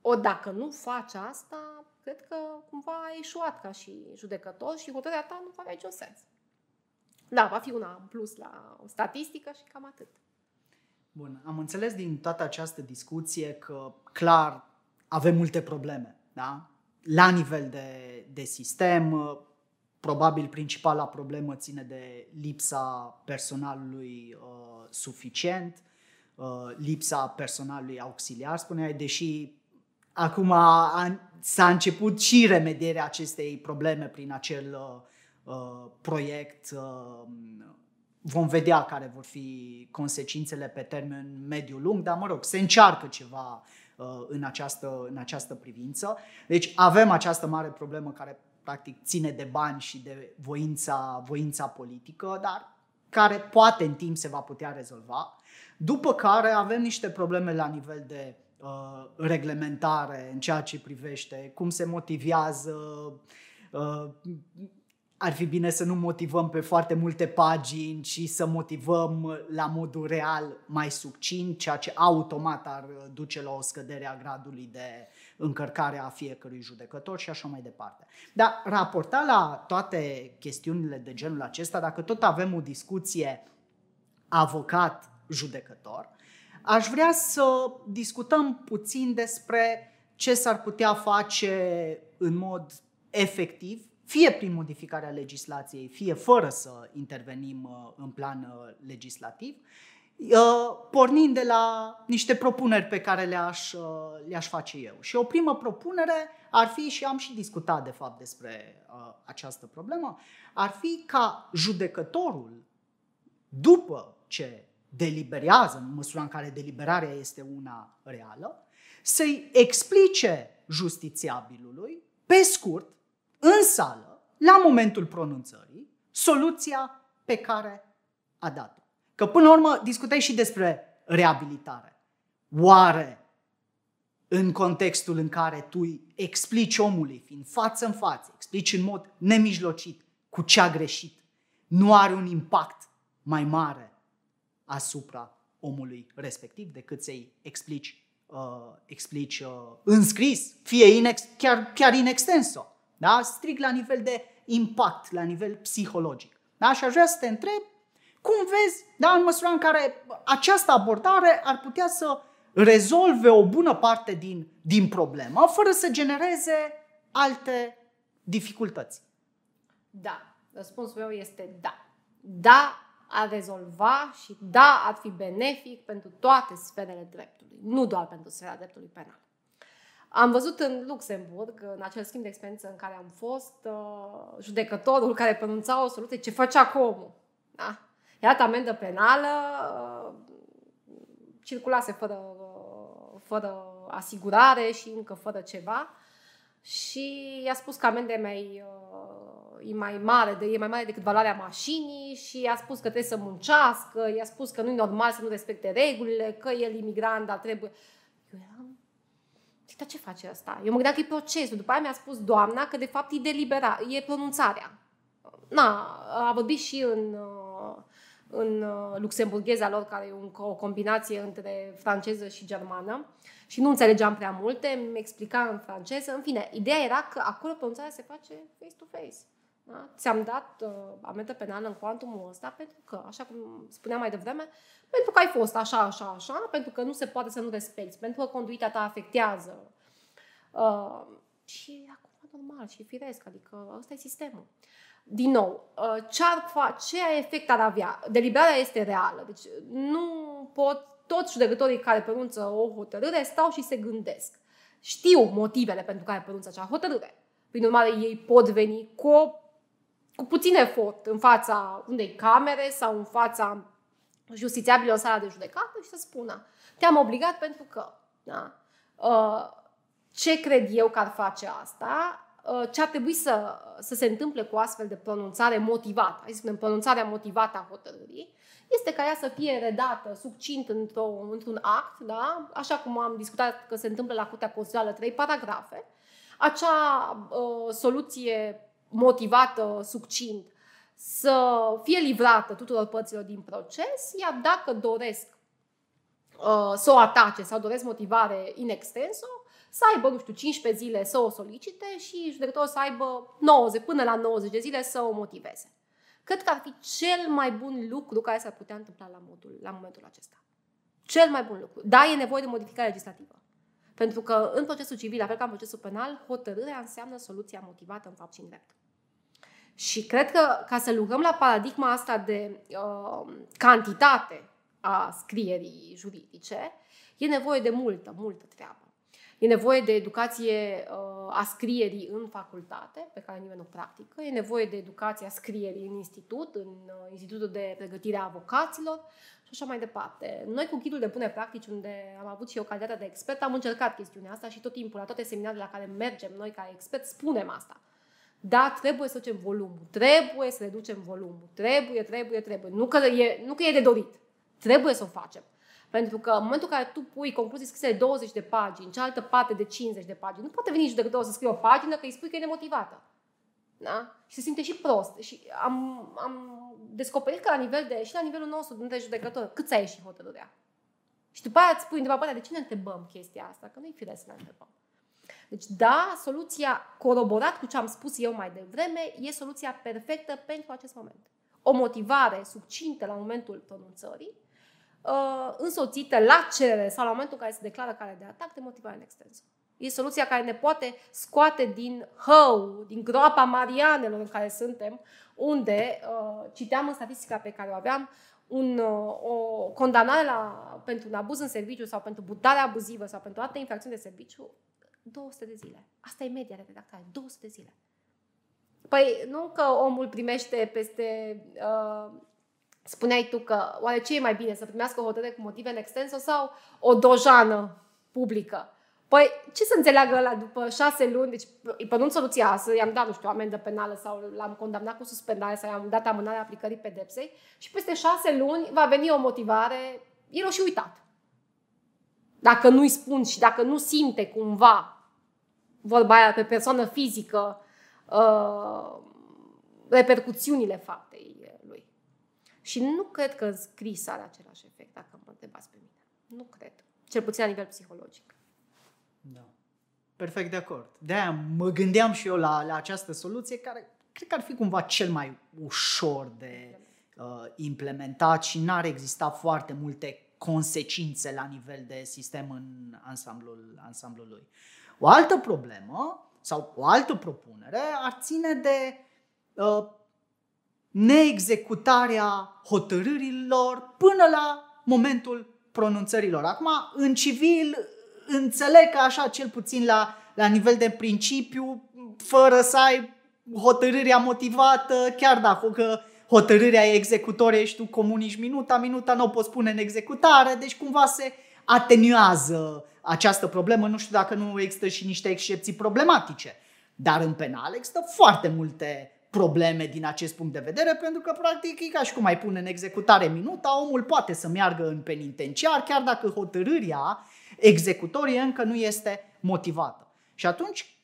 O dacă nu faci asta, cred că cumva ai eșuat ca și judecător și hotărârea ta nu va avea niciun sens. Da, va fi una în plus la o statistică și cam atât. Bun, am înțeles din toată această discuție că clar avem multe probleme, da? La nivel de, de sistem, probabil principala problemă ține de lipsa personalului uh, suficient, uh, lipsa personalului auxiliar, spuneai, deși acum a, s-a început și remedierea acestei probleme prin acel uh, uh, proiect. Uh, vom vedea care vor fi consecințele pe termen mediu-lung, dar mă rog, se încearcă ceva uh, în, această, în această privință. Deci avem această mare problemă care practic ține de bani și de voința, voința politică, dar care poate în timp se va putea rezolva. După care avem niște probleme la nivel de uh, reglementare în ceea ce privește cum se motivează uh, ar fi bine să nu motivăm pe foarte multe pagini, ci să motivăm la modul real mai succint, ceea ce automat ar duce la o scădere a gradului de încărcare a fiecărui judecător și așa mai departe. Dar raporta la toate chestiunile de genul acesta, dacă tot avem o discuție avocat-judecător, aș vrea să discutăm puțin despre ce s-ar putea face în mod efectiv fie prin modificarea legislației, fie fără să intervenim uh, în plan uh, legislativ, uh, pornind de la niște propuneri pe care le-aș, le-aș face eu. Și o primă propunere ar fi, și am și discutat de fapt despre această problemă, ar fi ca judecătorul, după ce deliberează, în măsura în care deliberarea este una reală, să-i explice justițiabilului, pe scurt, în sală, la momentul pronunțării, soluția pe care a dat-o. Că până la urmă discutai și despre reabilitare. Oare în contextul în care tu îi explici omului, fiind față în față, explici în mod nemijlocit cu ce a greșit, nu are un impact mai mare asupra omului respectiv decât să-i explici, uh, explici uh, în scris, fie in ex, chiar, chiar in extenso. Da? Strict la nivel de impact, la nivel psihologic. Da? Și aș vrea să te întreb cum vezi, da, în măsura în care această abordare ar putea să rezolve o bună parte din, din problemă, fără să genereze alte dificultăți. Da. Răspunsul meu este da. Da, ar rezolva și da, ar fi benefic pentru toate sferele dreptului, nu doar pentru sfera dreptului penal. Am văzut în Luxemburg, în acel schimb de experiență în care am fost, uh, judecătorul care pronunța o soluție, ce făcea omul. Da? Iată amendă penală, uh, circulase fără, uh, fără asigurare și încă fără ceva. și i-a spus că amendea mai uh, e mai mare, de, e mai mare decât valoarea mașinii și i-a spus că trebuie să muncească, i-a spus că nu e normal să nu respecte regulile, că el imigrant, dar trebuie... Eu eram... Zic, dar ce face asta? Eu mă gândeam că e procesul. După aia mi-a spus doamna că de fapt e delibera, e pronunțarea. Na, a vorbit și în, uh, în uh, luxemburgheza lor, care e un, o combinație între franceză și germană și nu înțelegeam prea multe, mi explica în franceză. În fine, ideea era că acolo pronunțarea se face face-to-face. Da? Ți-am dat uh, amendă penală în cuantumul ăsta pentru că, așa cum spuneam mai devreme, pentru că ai fost așa, așa, așa, pentru că nu se poate să nu respecti, pentru că conduita ta afectează. Uh, și acum normal și firesc, adică ăsta e sistemul. Din nou, uh, ce, ar fa- ce efect ar avea? Deliberarea este reală, deci nu pot toți judecătorii care pronunță o hotărâre stau și se gândesc. Știu motivele pentru care pronunță acea hotărâre. Prin urmare, ei pot veni cu, o, cu puțin efort în fața unei camere sau în fața justițiabilor în sala de judecată și să spună te-am obligat pentru că. Da? Uh, ce cred eu că ar face asta? Uh, ce ar trebui să, să se întâmple cu astfel de pronunțare motivată? Hai să spunem, pronunțarea motivată a hotărârii este ca ea să fie redată succint într-o, într-un act, da? așa cum am discutat că se întâmplă la Curtea Constituțională, trei paragrafe, acea uh, soluție motivată succint să fie livrată tuturor părților din proces, iar dacă doresc uh, să o atace sau doresc motivare in extenso, să aibă, nu știu, 15 zile să o solicite și judecătorul să aibă 90, până la 90 de zile să o motiveze. Cred că ar fi cel mai bun lucru care s-ar putea întâmpla la, modul, la momentul acesta. Cel mai bun lucru. Da, e nevoie de modificare legislativă. Pentru că în procesul civil, la fel ca în procesul penal, hotărârea înseamnă soluția motivată în fapt și în drept. Și cred că ca să lucrăm la paradigma asta de uh, cantitate a scrierii juridice, e nevoie de multă, multă treabă. E nevoie de educație uh, a scrierii în facultate, pe care nimeni nu practică. E nevoie de educație a scrierii în institut, în uh, Institutul de Pregătire a Avocaților și așa mai departe. Noi cu ghidul de bune practici, unde am avut și eu calitatea de expert, am încercat chestiunea asta și tot timpul, la toate seminarele la care mergem noi ca experți, spunem asta. Da, trebuie să ducem volumul, trebuie să reducem volumul, trebuie, trebuie, trebuie. Nu că e, nu că e de dorit, trebuie să o facem. Pentru că în momentul în care tu pui concluzii scrise de 20 de pagini, cealaltă parte de 50 de pagini, nu poate veni judecătorul să scrie o pagină că îi spui că e nemotivată. Da? Și se simte și prost. Și am, am descoperit că la nivel de, și la nivelul nostru dintre judecători, cât ți-a ieșit hotărârea. Și după aia îți pui întrebarea, de ce ne întrebăm chestia asta? Că nu-i firesc să ne întrebăm. Deci, da, soluția, coroborat cu ce am spus eu mai devreme, e soluția perfectă pentru acest moment. O motivare succintă la momentul pronunțării, uh, însoțită la cerere sau la momentul în care se declară cale de atac de motivare în extensă. E soluția care ne poate scoate din hău, din groapa marianelor în care suntem, unde, uh, citeam în statistica pe care o aveam, un, uh, o condamnare la, pentru un abuz în serviciu sau pentru butare abuzivă sau pentru alte infracțiuni de serviciu, 200 de zile. Asta e media de redactare, 200 de zile. Păi nu că omul primește peste uh, spuneai tu că oare ce e mai bine, să primească o hotărâre cu motive în extenso sau o dojană publică? Păi, ce să înțeleagă la după șase luni, deci îi pănunț soluția să i-am dat, nu știu, amendă penală sau l-am condamnat cu suspendare sau i-am dat amânarea aplicării pedepsei și peste șase luni va veni o motivare, el o și uitat. Dacă nu-i spun și dacă nu simte cumva vorba aia pe persoană fizică uh, repercuțiunile faptei și nu cred că scris are același efect, dacă mă întrebați pe mine. Nu cred. Cel puțin la nivel psihologic. Da. Perfect de acord. De-aia mă gândeam și eu la, la această soluție care cred că ar fi cumva cel mai ușor de uh, implementat și n-ar exista foarte multe consecințe la nivel de sistem în ansamblul, ansamblul lui. O altă problemă sau o altă propunere ar ține de uh, neexecutarea hotărârilor până la momentul pronunțărilor. Acum, în civil, înțeleg că așa, cel puțin la, la nivel de principiu, fără să ai hotărârea motivată, chiar dacă hotărârea e executorie și tu comunici minuta, minuta nu o poți pune în executare, deci cumva se atenuează această problemă, nu știu dacă nu există și niște excepții problematice. Dar în penal există foarte multe probleme din acest punct de vedere, pentru că, practic, e ca și cum ai pune în executare minuta, omul poate să meargă în penitenciar, chiar dacă hotărârea executorie încă nu este motivată. Și atunci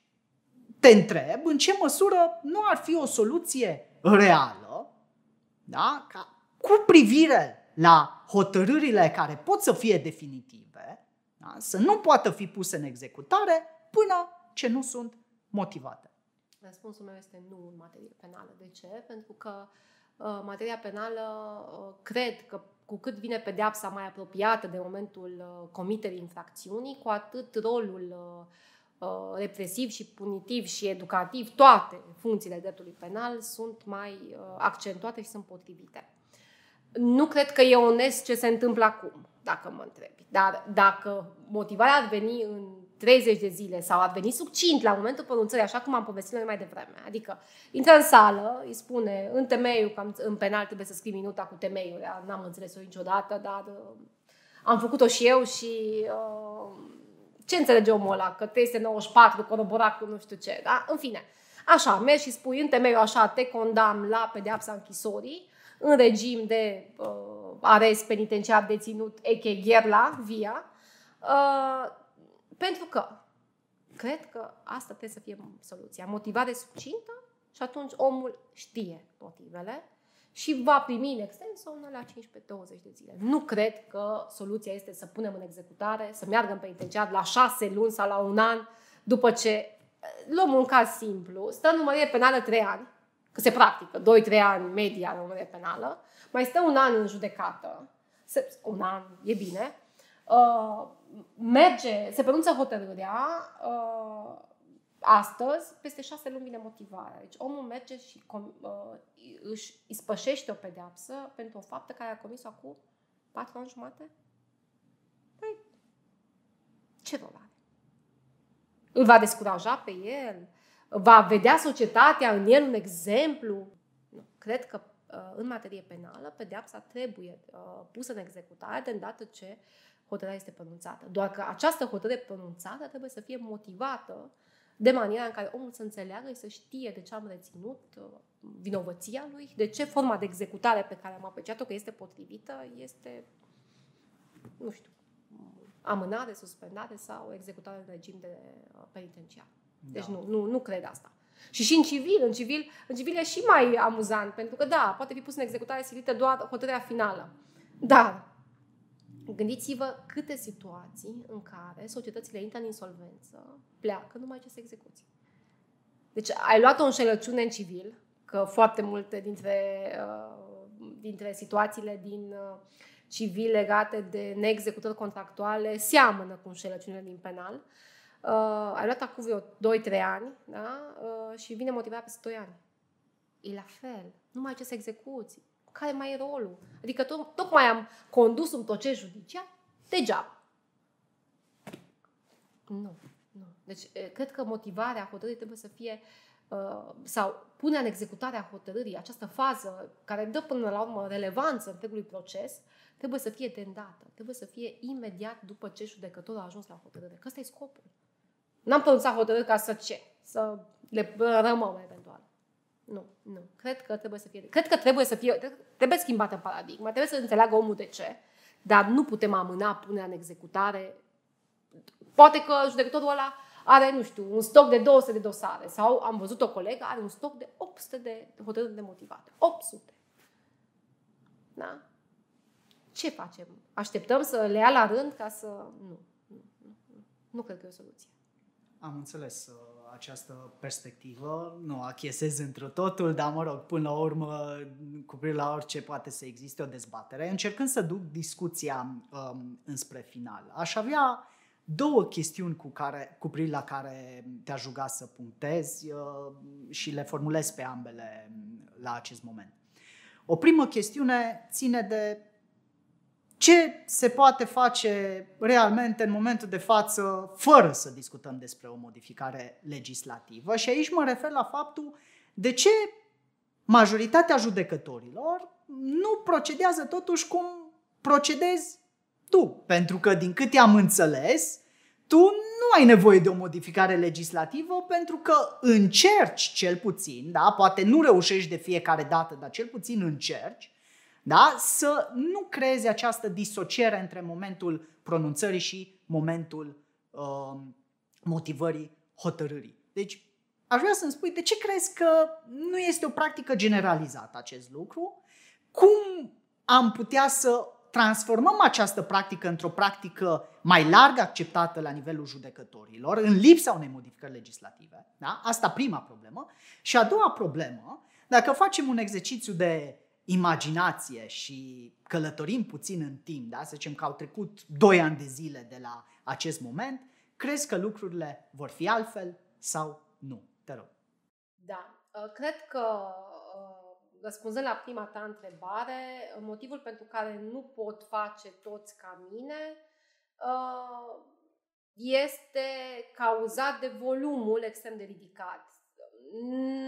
te întreb în ce măsură nu ar fi o soluție reală, da? ca cu privire la hotărârile care pot să fie definitive, da? să nu poată fi puse în executare până ce nu sunt motivate. Răspunsul meu este nu în materie penală. De ce? Pentru că uh, materia penală uh, cred că cu cât vine pedeapsa mai apropiată de momentul uh, comiterii infracțiunii, cu atât rolul uh, uh, represiv și punitiv și educativ, toate funcțiile dreptului penal sunt mai uh, accentuate și sunt potrivite. Nu cred că e onest ce se întâmplă acum, dacă mă întrebi. Dar dacă motivarea ar veni în 30 de zile sau a venit succint la momentul pronunțării, așa cum am povestit noi mai devreme. Adică intră în sală, îi spune în temeiul, că în penal trebuie să scrii minuta cu temeiul, n-am înțeles-o niciodată, dar uh, am făcut-o și eu și uh, ce înțelege omul ăla? Că 394 coroborat cu nu știu ce. Da? În fine, așa, mergi și spui în temeiul așa, te condamn la pedeapsa închisorii, în regim de uh, arest penitenciar deținut, eche gherla, via, uh, pentru că cred că asta trebuie să fie soluția. Motivare succintă și atunci omul știe motivele și va primi în extens una la 15-20 de zile. Nu cred că soluția este să punem în executare, să meargă în penitenciar la 6 luni sau la un an după ce luăm un caz simplu, stă în numărire penală 3 ani, că se practică 2-3 ani media în numărire penală, mai stă un an în judecată, un an e bine, uh, merge, se pronunță hotărârea uh, astăzi, peste șase luni vine motivarea. Deci omul merge și com, uh, își ispășește o pedeapsă pentru o faptă care a comis-o acum patru ani jumate? Păi, ce rol are? Îl va descuraja pe el? Va vedea societatea în el un exemplu? Nu. Cred că uh, în materie penală, pedeapsa trebuie uh, pusă în executare de îndată ce hotărârea este pronunțată. Doar că această hotărâre pronunțată trebuie să fie motivată de maniera în care omul să înțeleagă și să știe de ce am reținut uh, vinovăția lui, de ce forma de executare pe care am apreciat-o că este potrivită este, nu știu, amânare, suspendare sau executare în regim de uh, penitenciar. Deci da. nu, nu, nu cred asta. Și și în civil, în civil, în civil e și mai amuzant, pentru că da, poate fi pus în executare silită doar hotărârea finală. Dar Gândiți-vă câte situații în care societățile intră în insolvență, pleacă numai ce se execuții. Deci ai luat o înșelăciune în civil, că foarte multe dintre, uh, dintre situațiile din uh, civil legate de neexecutări contractuale seamănă cu înșelăciunile din penal. Uh, ai luat acum vreo 2-3 ani da? uh, și vine motivarea peste 2 ani. E la fel. Numai ce se execuții care mai e rolul? Adică to- tocmai am condus un proces judiciar degeaba. Nu, nu. Deci, cred că motivarea hotărârii trebuie să fie uh, sau punerea în executare a hotărârii, această fază care dă până la urmă relevanță întregului proces, trebuie să fie de îndată, trebuie să fie imediat după ce judecătorul a ajuns la hotărâre. Că ăsta e scopul. N-am pronunțat hotărâri ca să ce? Să le rămăm eventual. Nu, nu. Cred că trebuie să fie. Cred că trebuie să fie. Trebuie schimbată paradigma. Trebuie să înțeleagă omul de ce. Dar nu putem amâna punerea în executare. Poate că judecătorul ăla are, nu știu, un stoc de 200 de dosare. Sau am văzut o colegă, are un stoc de 800 de hotărâri de motivate. 800. Da? Ce facem? Așteptăm să le ia la rând ca să... Nu. Nu, nu, nu. nu cred că e o soluție. Am înțeles. Uh această perspectivă, nu achiesez într totul, dar mă rog, până la urmă, cu privire la orice poate să existe o dezbatere, încercând să duc discuția um, înspre final. Aș avea două chestiuni cu, care, cu privire la care te-aș ruga să punctezi uh, și le formulez pe ambele la acest moment. O primă chestiune ține de ce se poate face realmente în momentul de față fără să discutăm despre o modificare legislativă. Și aici mă refer la faptul de ce majoritatea judecătorilor nu procedează totuși cum procedezi tu. Pentru că, din câte am înțeles, tu nu ai nevoie de o modificare legislativă pentru că încerci cel puțin, da? poate nu reușești de fiecare dată, dar cel puțin încerci, da? să nu creezi această disociere între momentul pronunțării și momentul uh, motivării hotărârii. Deci, aș vrea să-mi spui de ce crezi că nu este o practică generalizată acest lucru? Cum am putea să transformăm această practică într-o practică mai larg acceptată la nivelul judecătorilor, în lipsa unei modificări legislative. Da? Asta prima problemă. Și a doua problemă, dacă facem un exercițiu de imaginație și călătorim puțin în timp, da? să zicem că au trecut 2 ani de zile de la acest moment, crezi că lucrurile vor fi altfel sau nu? Te rog. Da, uh, cred că uh, răspunzând la prima ta întrebare, motivul pentru care nu pot face toți ca mine uh, este cauzat de volumul extrem de ridicat.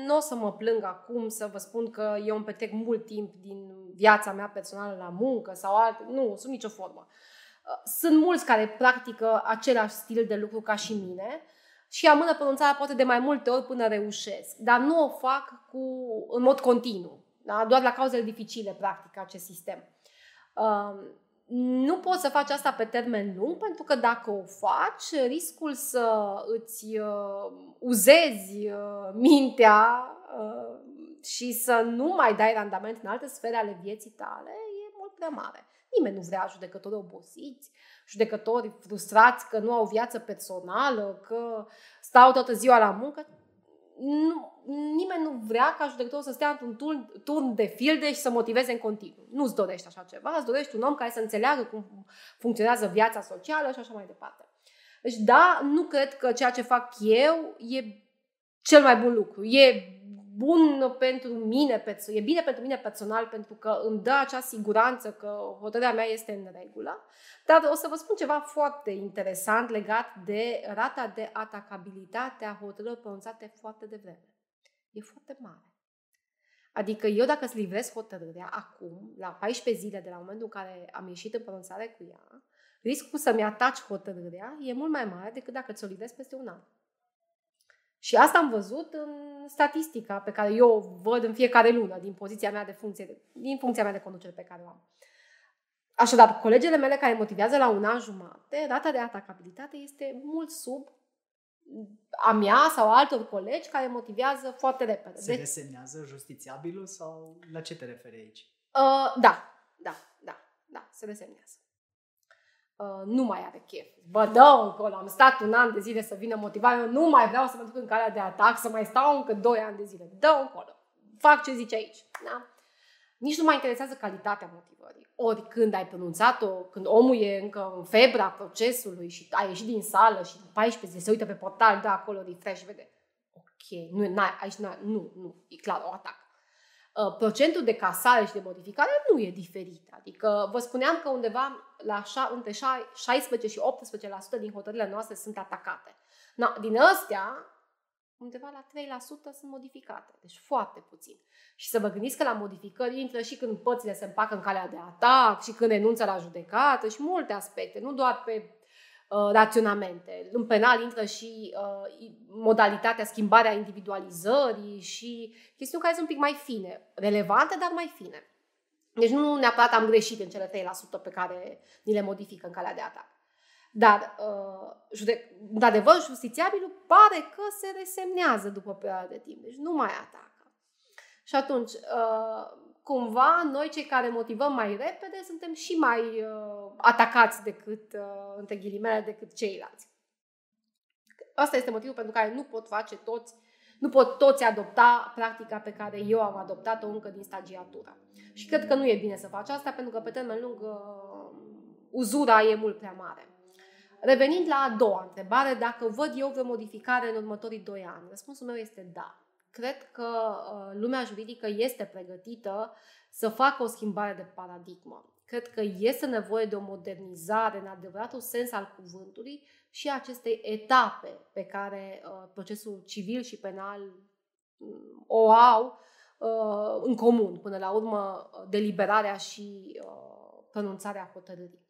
Nu o să mă plâng acum să vă spun că eu îmi petrec mult timp din viața mea personală la muncă sau alte. Nu, sub nicio formă. Uh, sunt mulți care practică același stil de lucru ca și mine și amână pronunțarea poate de mai multe ori până reușesc, dar nu o fac cu, în mod continuu. Da? Doar la cauzele dificile, practic, acest sistem. Uh, nu poți să faci asta pe termen lung, pentru că dacă o faci, riscul să îți uh, uzezi uh, mintea uh, și să nu mai dai randament în alte sfere ale vieții tale e mult prea mare. Nimeni nu vrea judecători obosiți, judecători frustrați că nu au viață personală, că stau toată ziua la muncă nu, nimeni nu vrea ca judecătorul să stea într-un turn, turn de filde și să motiveze în continuu. Nu-ți dorești așa ceva, îți dorești un om care să înțeleagă cum funcționează viața socială și așa mai departe. Deci da, nu cred că ceea ce fac eu e cel mai bun lucru. E bun pentru mine, e bine pentru mine personal pentru că îmi dă acea siguranță că hotărârea mea este în regulă. Dar o să vă spun ceva foarte interesant legat de rata de atacabilitate a hotărârilor pronunțate foarte devreme. E foarte mare. Adică eu dacă îți livrez hotărârea acum, la 14 zile de la momentul în care am ieșit în pronunțare cu ea, riscul să-mi ataci hotărârea e mult mai mare decât dacă ți-o livrez peste un an. Și asta am văzut în statistica pe care eu o văd în fiecare lună din poziția mea de funcție, din funcția mea de conducere pe care o am. Așadar, colegele mele care motivează la un an jumate, rata de atacabilitate este mult sub a mea sau altor colegi care motivează foarte repede. Se deci, resemnează justițiabilul sau la ce te referi aici? Uh, da, da, da, da, se resemnează. Uh, nu mai are chef. Bă, dă încolo, am stat un an de zile să vină motivare, eu nu mai vreau să mă duc în calea de atac, să mai stau încă doi ani de zile. Dă încolo. Fac ce zice aici. Da? Nici nu mă interesează calitatea motivării. Ori când ai pronunțat-o, când omul e încă în febra procesului și a ieșit din sală și în 14 zile se uită pe portal, dă acolo refresh și vede. Ok, nu, n-ai, aici n-ai, nu, nu, e clar, o atac. Uh, procentul de casare și de modificare nu e diferit. Adică vă spuneam că undeva la așa, între 16 și 18% din hotărârile noastre sunt atacate. No, din astea, undeva la 3% sunt modificate, deci foarte puțin. Și să vă gândiți că la modificări intră și când părțile se împacă în calea de atac, și când renunță la judecată și multe aspecte, nu doar pe uh, raționamente. În penal intră și uh, modalitatea, schimbarea individualizării și chestiuni care sunt un pic mai fine, relevante, dar mai fine. Deci nu neapărat am greșit în cele 3% pe care ni le modifică în calea de atac. Dar, uh, judec- într-adevăr, justițiabilul pare că se resemnează după o perioadă de timp. Deci nu mai atacă. Și atunci, uh, cumva, noi cei care motivăm mai repede suntem și mai uh, atacați decât, uh, între ghilimele, decât ceilalți. Asta este motivul pentru care nu pot face toți, nu pot toți adopta practica pe care eu am adoptat-o încă din stagiatură. Și cred că nu e bine să faci asta pentru că pe termen lung uh, uzura e mult prea mare. Revenind la a doua întrebare, dacă văd eu vreo modificare în următorii doi ani, răspunsul meu este da. Cred că uh, lumea juridică este pregătită să facă o schimbare de paradigmă. Cred că este nevoie de o modernizare în adevăratul sens al cuvântului și acestei etape pe care uh, procesul civil și penal um, o au uh, în comun, până la urmă uh, deliberarea și uh, pronunțarea hotărârii.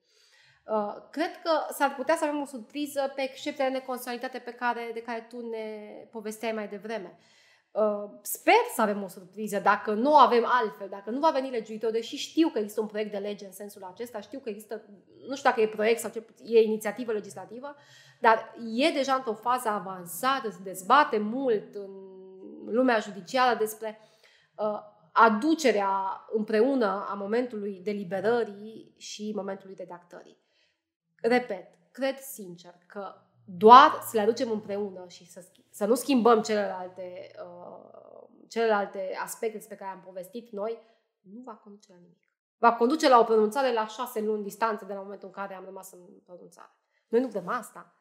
Uh, cred că s-ar putea să avem o surpriză pe excepția de neconstituționalitate pe care, de care tu ne povesteai mai devreme. Uh, sper să avem o surpriză, dacă nu avem altfel, dacă nu va veni legiuitor, deși știu că există un proiect de lege în sensul acesta, știu că există, nu știu dacă e proiect sau ce, e inițiativă legislativă, dar e deja într-o fază avansată, se dezbate mult în lumea judiciară despre uh, aducerea împreună a momentului deliberării și momentului redactării. Repet, cred sincer că doar să le aducem împreună și să, să nu schimbăm celelalte, uh, celelalte aspecte despre care am povestit noi, nu va conduce la nimic. Va conduce la o pronunțare la șase luni distanță de la momentul în care am rămas în pronunțare. Noi nu vrem asta.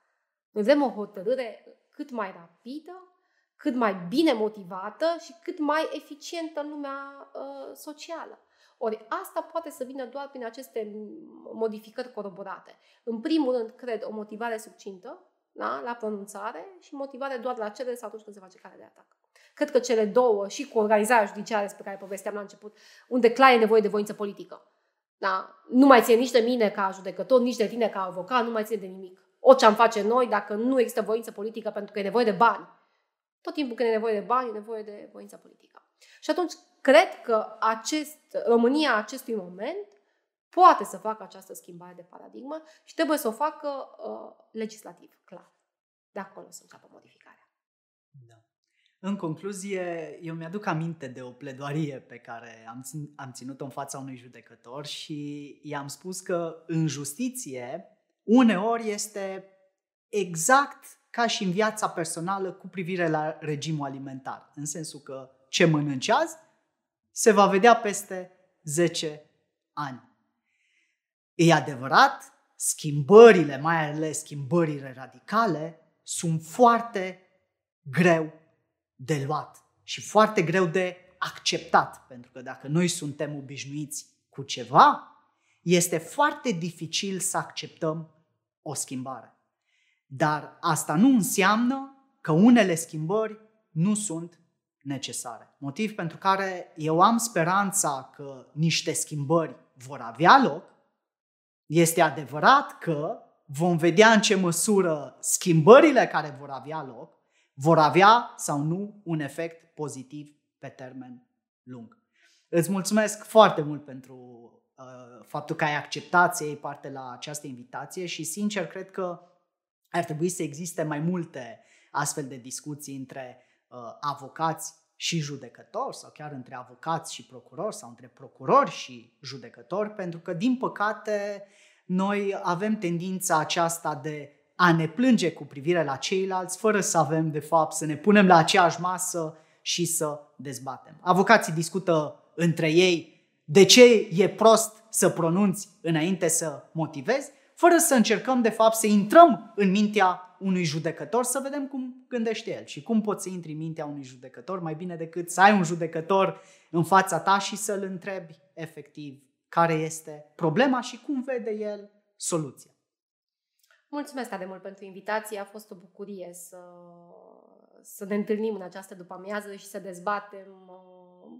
Noi vrem o hotărâre cât mai rapidă, cât mai bine motivată și cât mai eficientă în lumea uh, socială. Ori asta poate să vină doar prin aceste modificări coroborate. În primul rând, cred, o motivare succintă da? la pronunțare și motivare doar la cerere sau atunci când se face cale de atac. Cred că cele două, și cu organizarea judiciară despre care povesteam la început, unde clar e nevoie de voință politică. Da? Nu mai ține nici de mine ca judecător, nici de tine ca avocat, nu mai ține de nimic. Orice am face noi, dacă nu există voință politică pentru că e nevoie de bani, tot timpul când e nevoie de bani, e nevoie de voință politică. Și atunci, cred că acest, România acestui moment poate să facă această schimbare de paradigmă și trebuie să o facă uh, legislativ, clar. De acolo să înceapă modificarea. Da. În concluzie, eu mi-aduc aminte de o pledoarie pe care am, țin, am ținut-o în fața unui judecător și i-am spus că în justiție uneori este exact ca și în viața personală cu privire la regimul alimentar. În sensul că ce mănânci azi se va vedea peste 10 ani. E adevărat, schimbările, mai ales schimbările radicale, sunt foarte greu de luat și foarte greu de acceptat. Pentru că dacă noi suntem obișnuiți cu ceva, este foarte dificil să acceptăm o schimbare. Dar asta nu înseamnă că unele schimbări nu sunt necesare. Motiv pentru care eu am speranța că niște schimbări vor avea loc. Este adevărat că vom vedea în ce măsură schimbările care vor avea loc vor avea sau nu un efect pozitiv pe termen lung. Îți mulțumesc foarte mult pentru uh, faptul că ai acceptat să iei parte la această invitație și sincer cred că ar trebui să existe mai multe astfel de discuții între uh, avocați și judecători sau chiar între avocați și procurori sau între procurori și judecători, pentru că, din păcate, noi avem tendința aceasta de a ne plânge cu privire la ceilalți, fără să avem, de fapt, să ne punem la aceeași masă și să dezbatem. Avocații discută între ei de ce e prost să pronunți înainte să motivezi, fără să încercăm, de fapt, să intrăm în mintea unui judecător să vedem cum gândește el și cum poți să intri în mintea unui judecător mai bine decât să ai un judecător în fața ta și să-l întrebi efectiv care este problema și cum vede el soluția. Mulțumesc tare mult pentru invitație, a fost o bucurie să, să ne întâlnim în această după amiază și să dezbatem.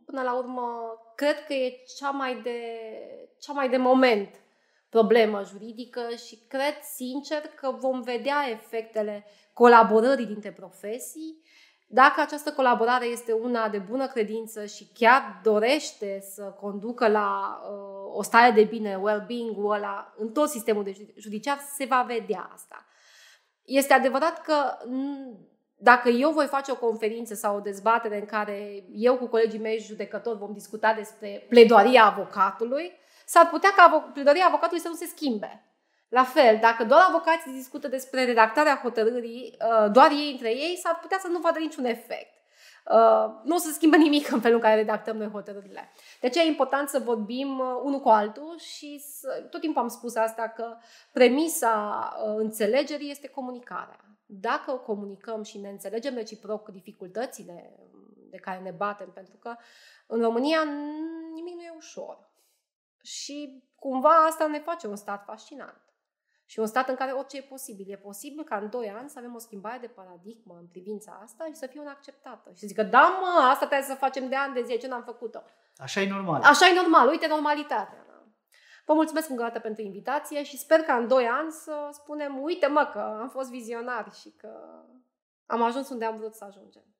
Până la urmă, cred că e cea mai de, cea mai de moment problemă juridică și cred sincer că vom vedea efectele colaborării dintre profesii. Dacă această colaborare este una de bună credință și chiar dorește să conducă la uh, o stare de bine, well-being-ul ăla în tot sistemul de judiciar, se va vedea asta. Este adevărat că dacă eu voi face o conferință sau o dezbatere în care eu cu colegii mei judecători vom discuta despre pledoaria avocatului, s-ar putea ca pledoaria avocatului să nu se schimbe. La fel, dacă doar avocații discută despre redactarea hotărârii, uh, doar ei între ei, s-ar putea să nu vadă niciun efect. Uh, nu o să schimbe nimic în felul în care redactăm noi hotărârile. De aceea e important să vorbim uh, unul cu altul și să, tot timpul am spus asta că premisa înțelegerii este comunicarea. Dacă comunicăm și ne înțelegem reciproc dificultățile de care ne batem, pentru că în România nimic nu e ușor. Și cumva asta ne face un stat fascinant. Și un stat în care orice e posibil. E posibil ca în 2 ani să avem o schimbare de paradigmă în privința asta și să fie una acceptată. Și să zică, da mă, asta trebuie să facem de ani de zi, ce n-am făcut-o. Așa e normal. Așa e normal, uite normalitatea. Da? Vă mulțumesc încă o dată pentru invitație și sper ca în 2 ani să spunem, uite mă că am fost vizionari și că am ajuns unde am vrut să ajungem.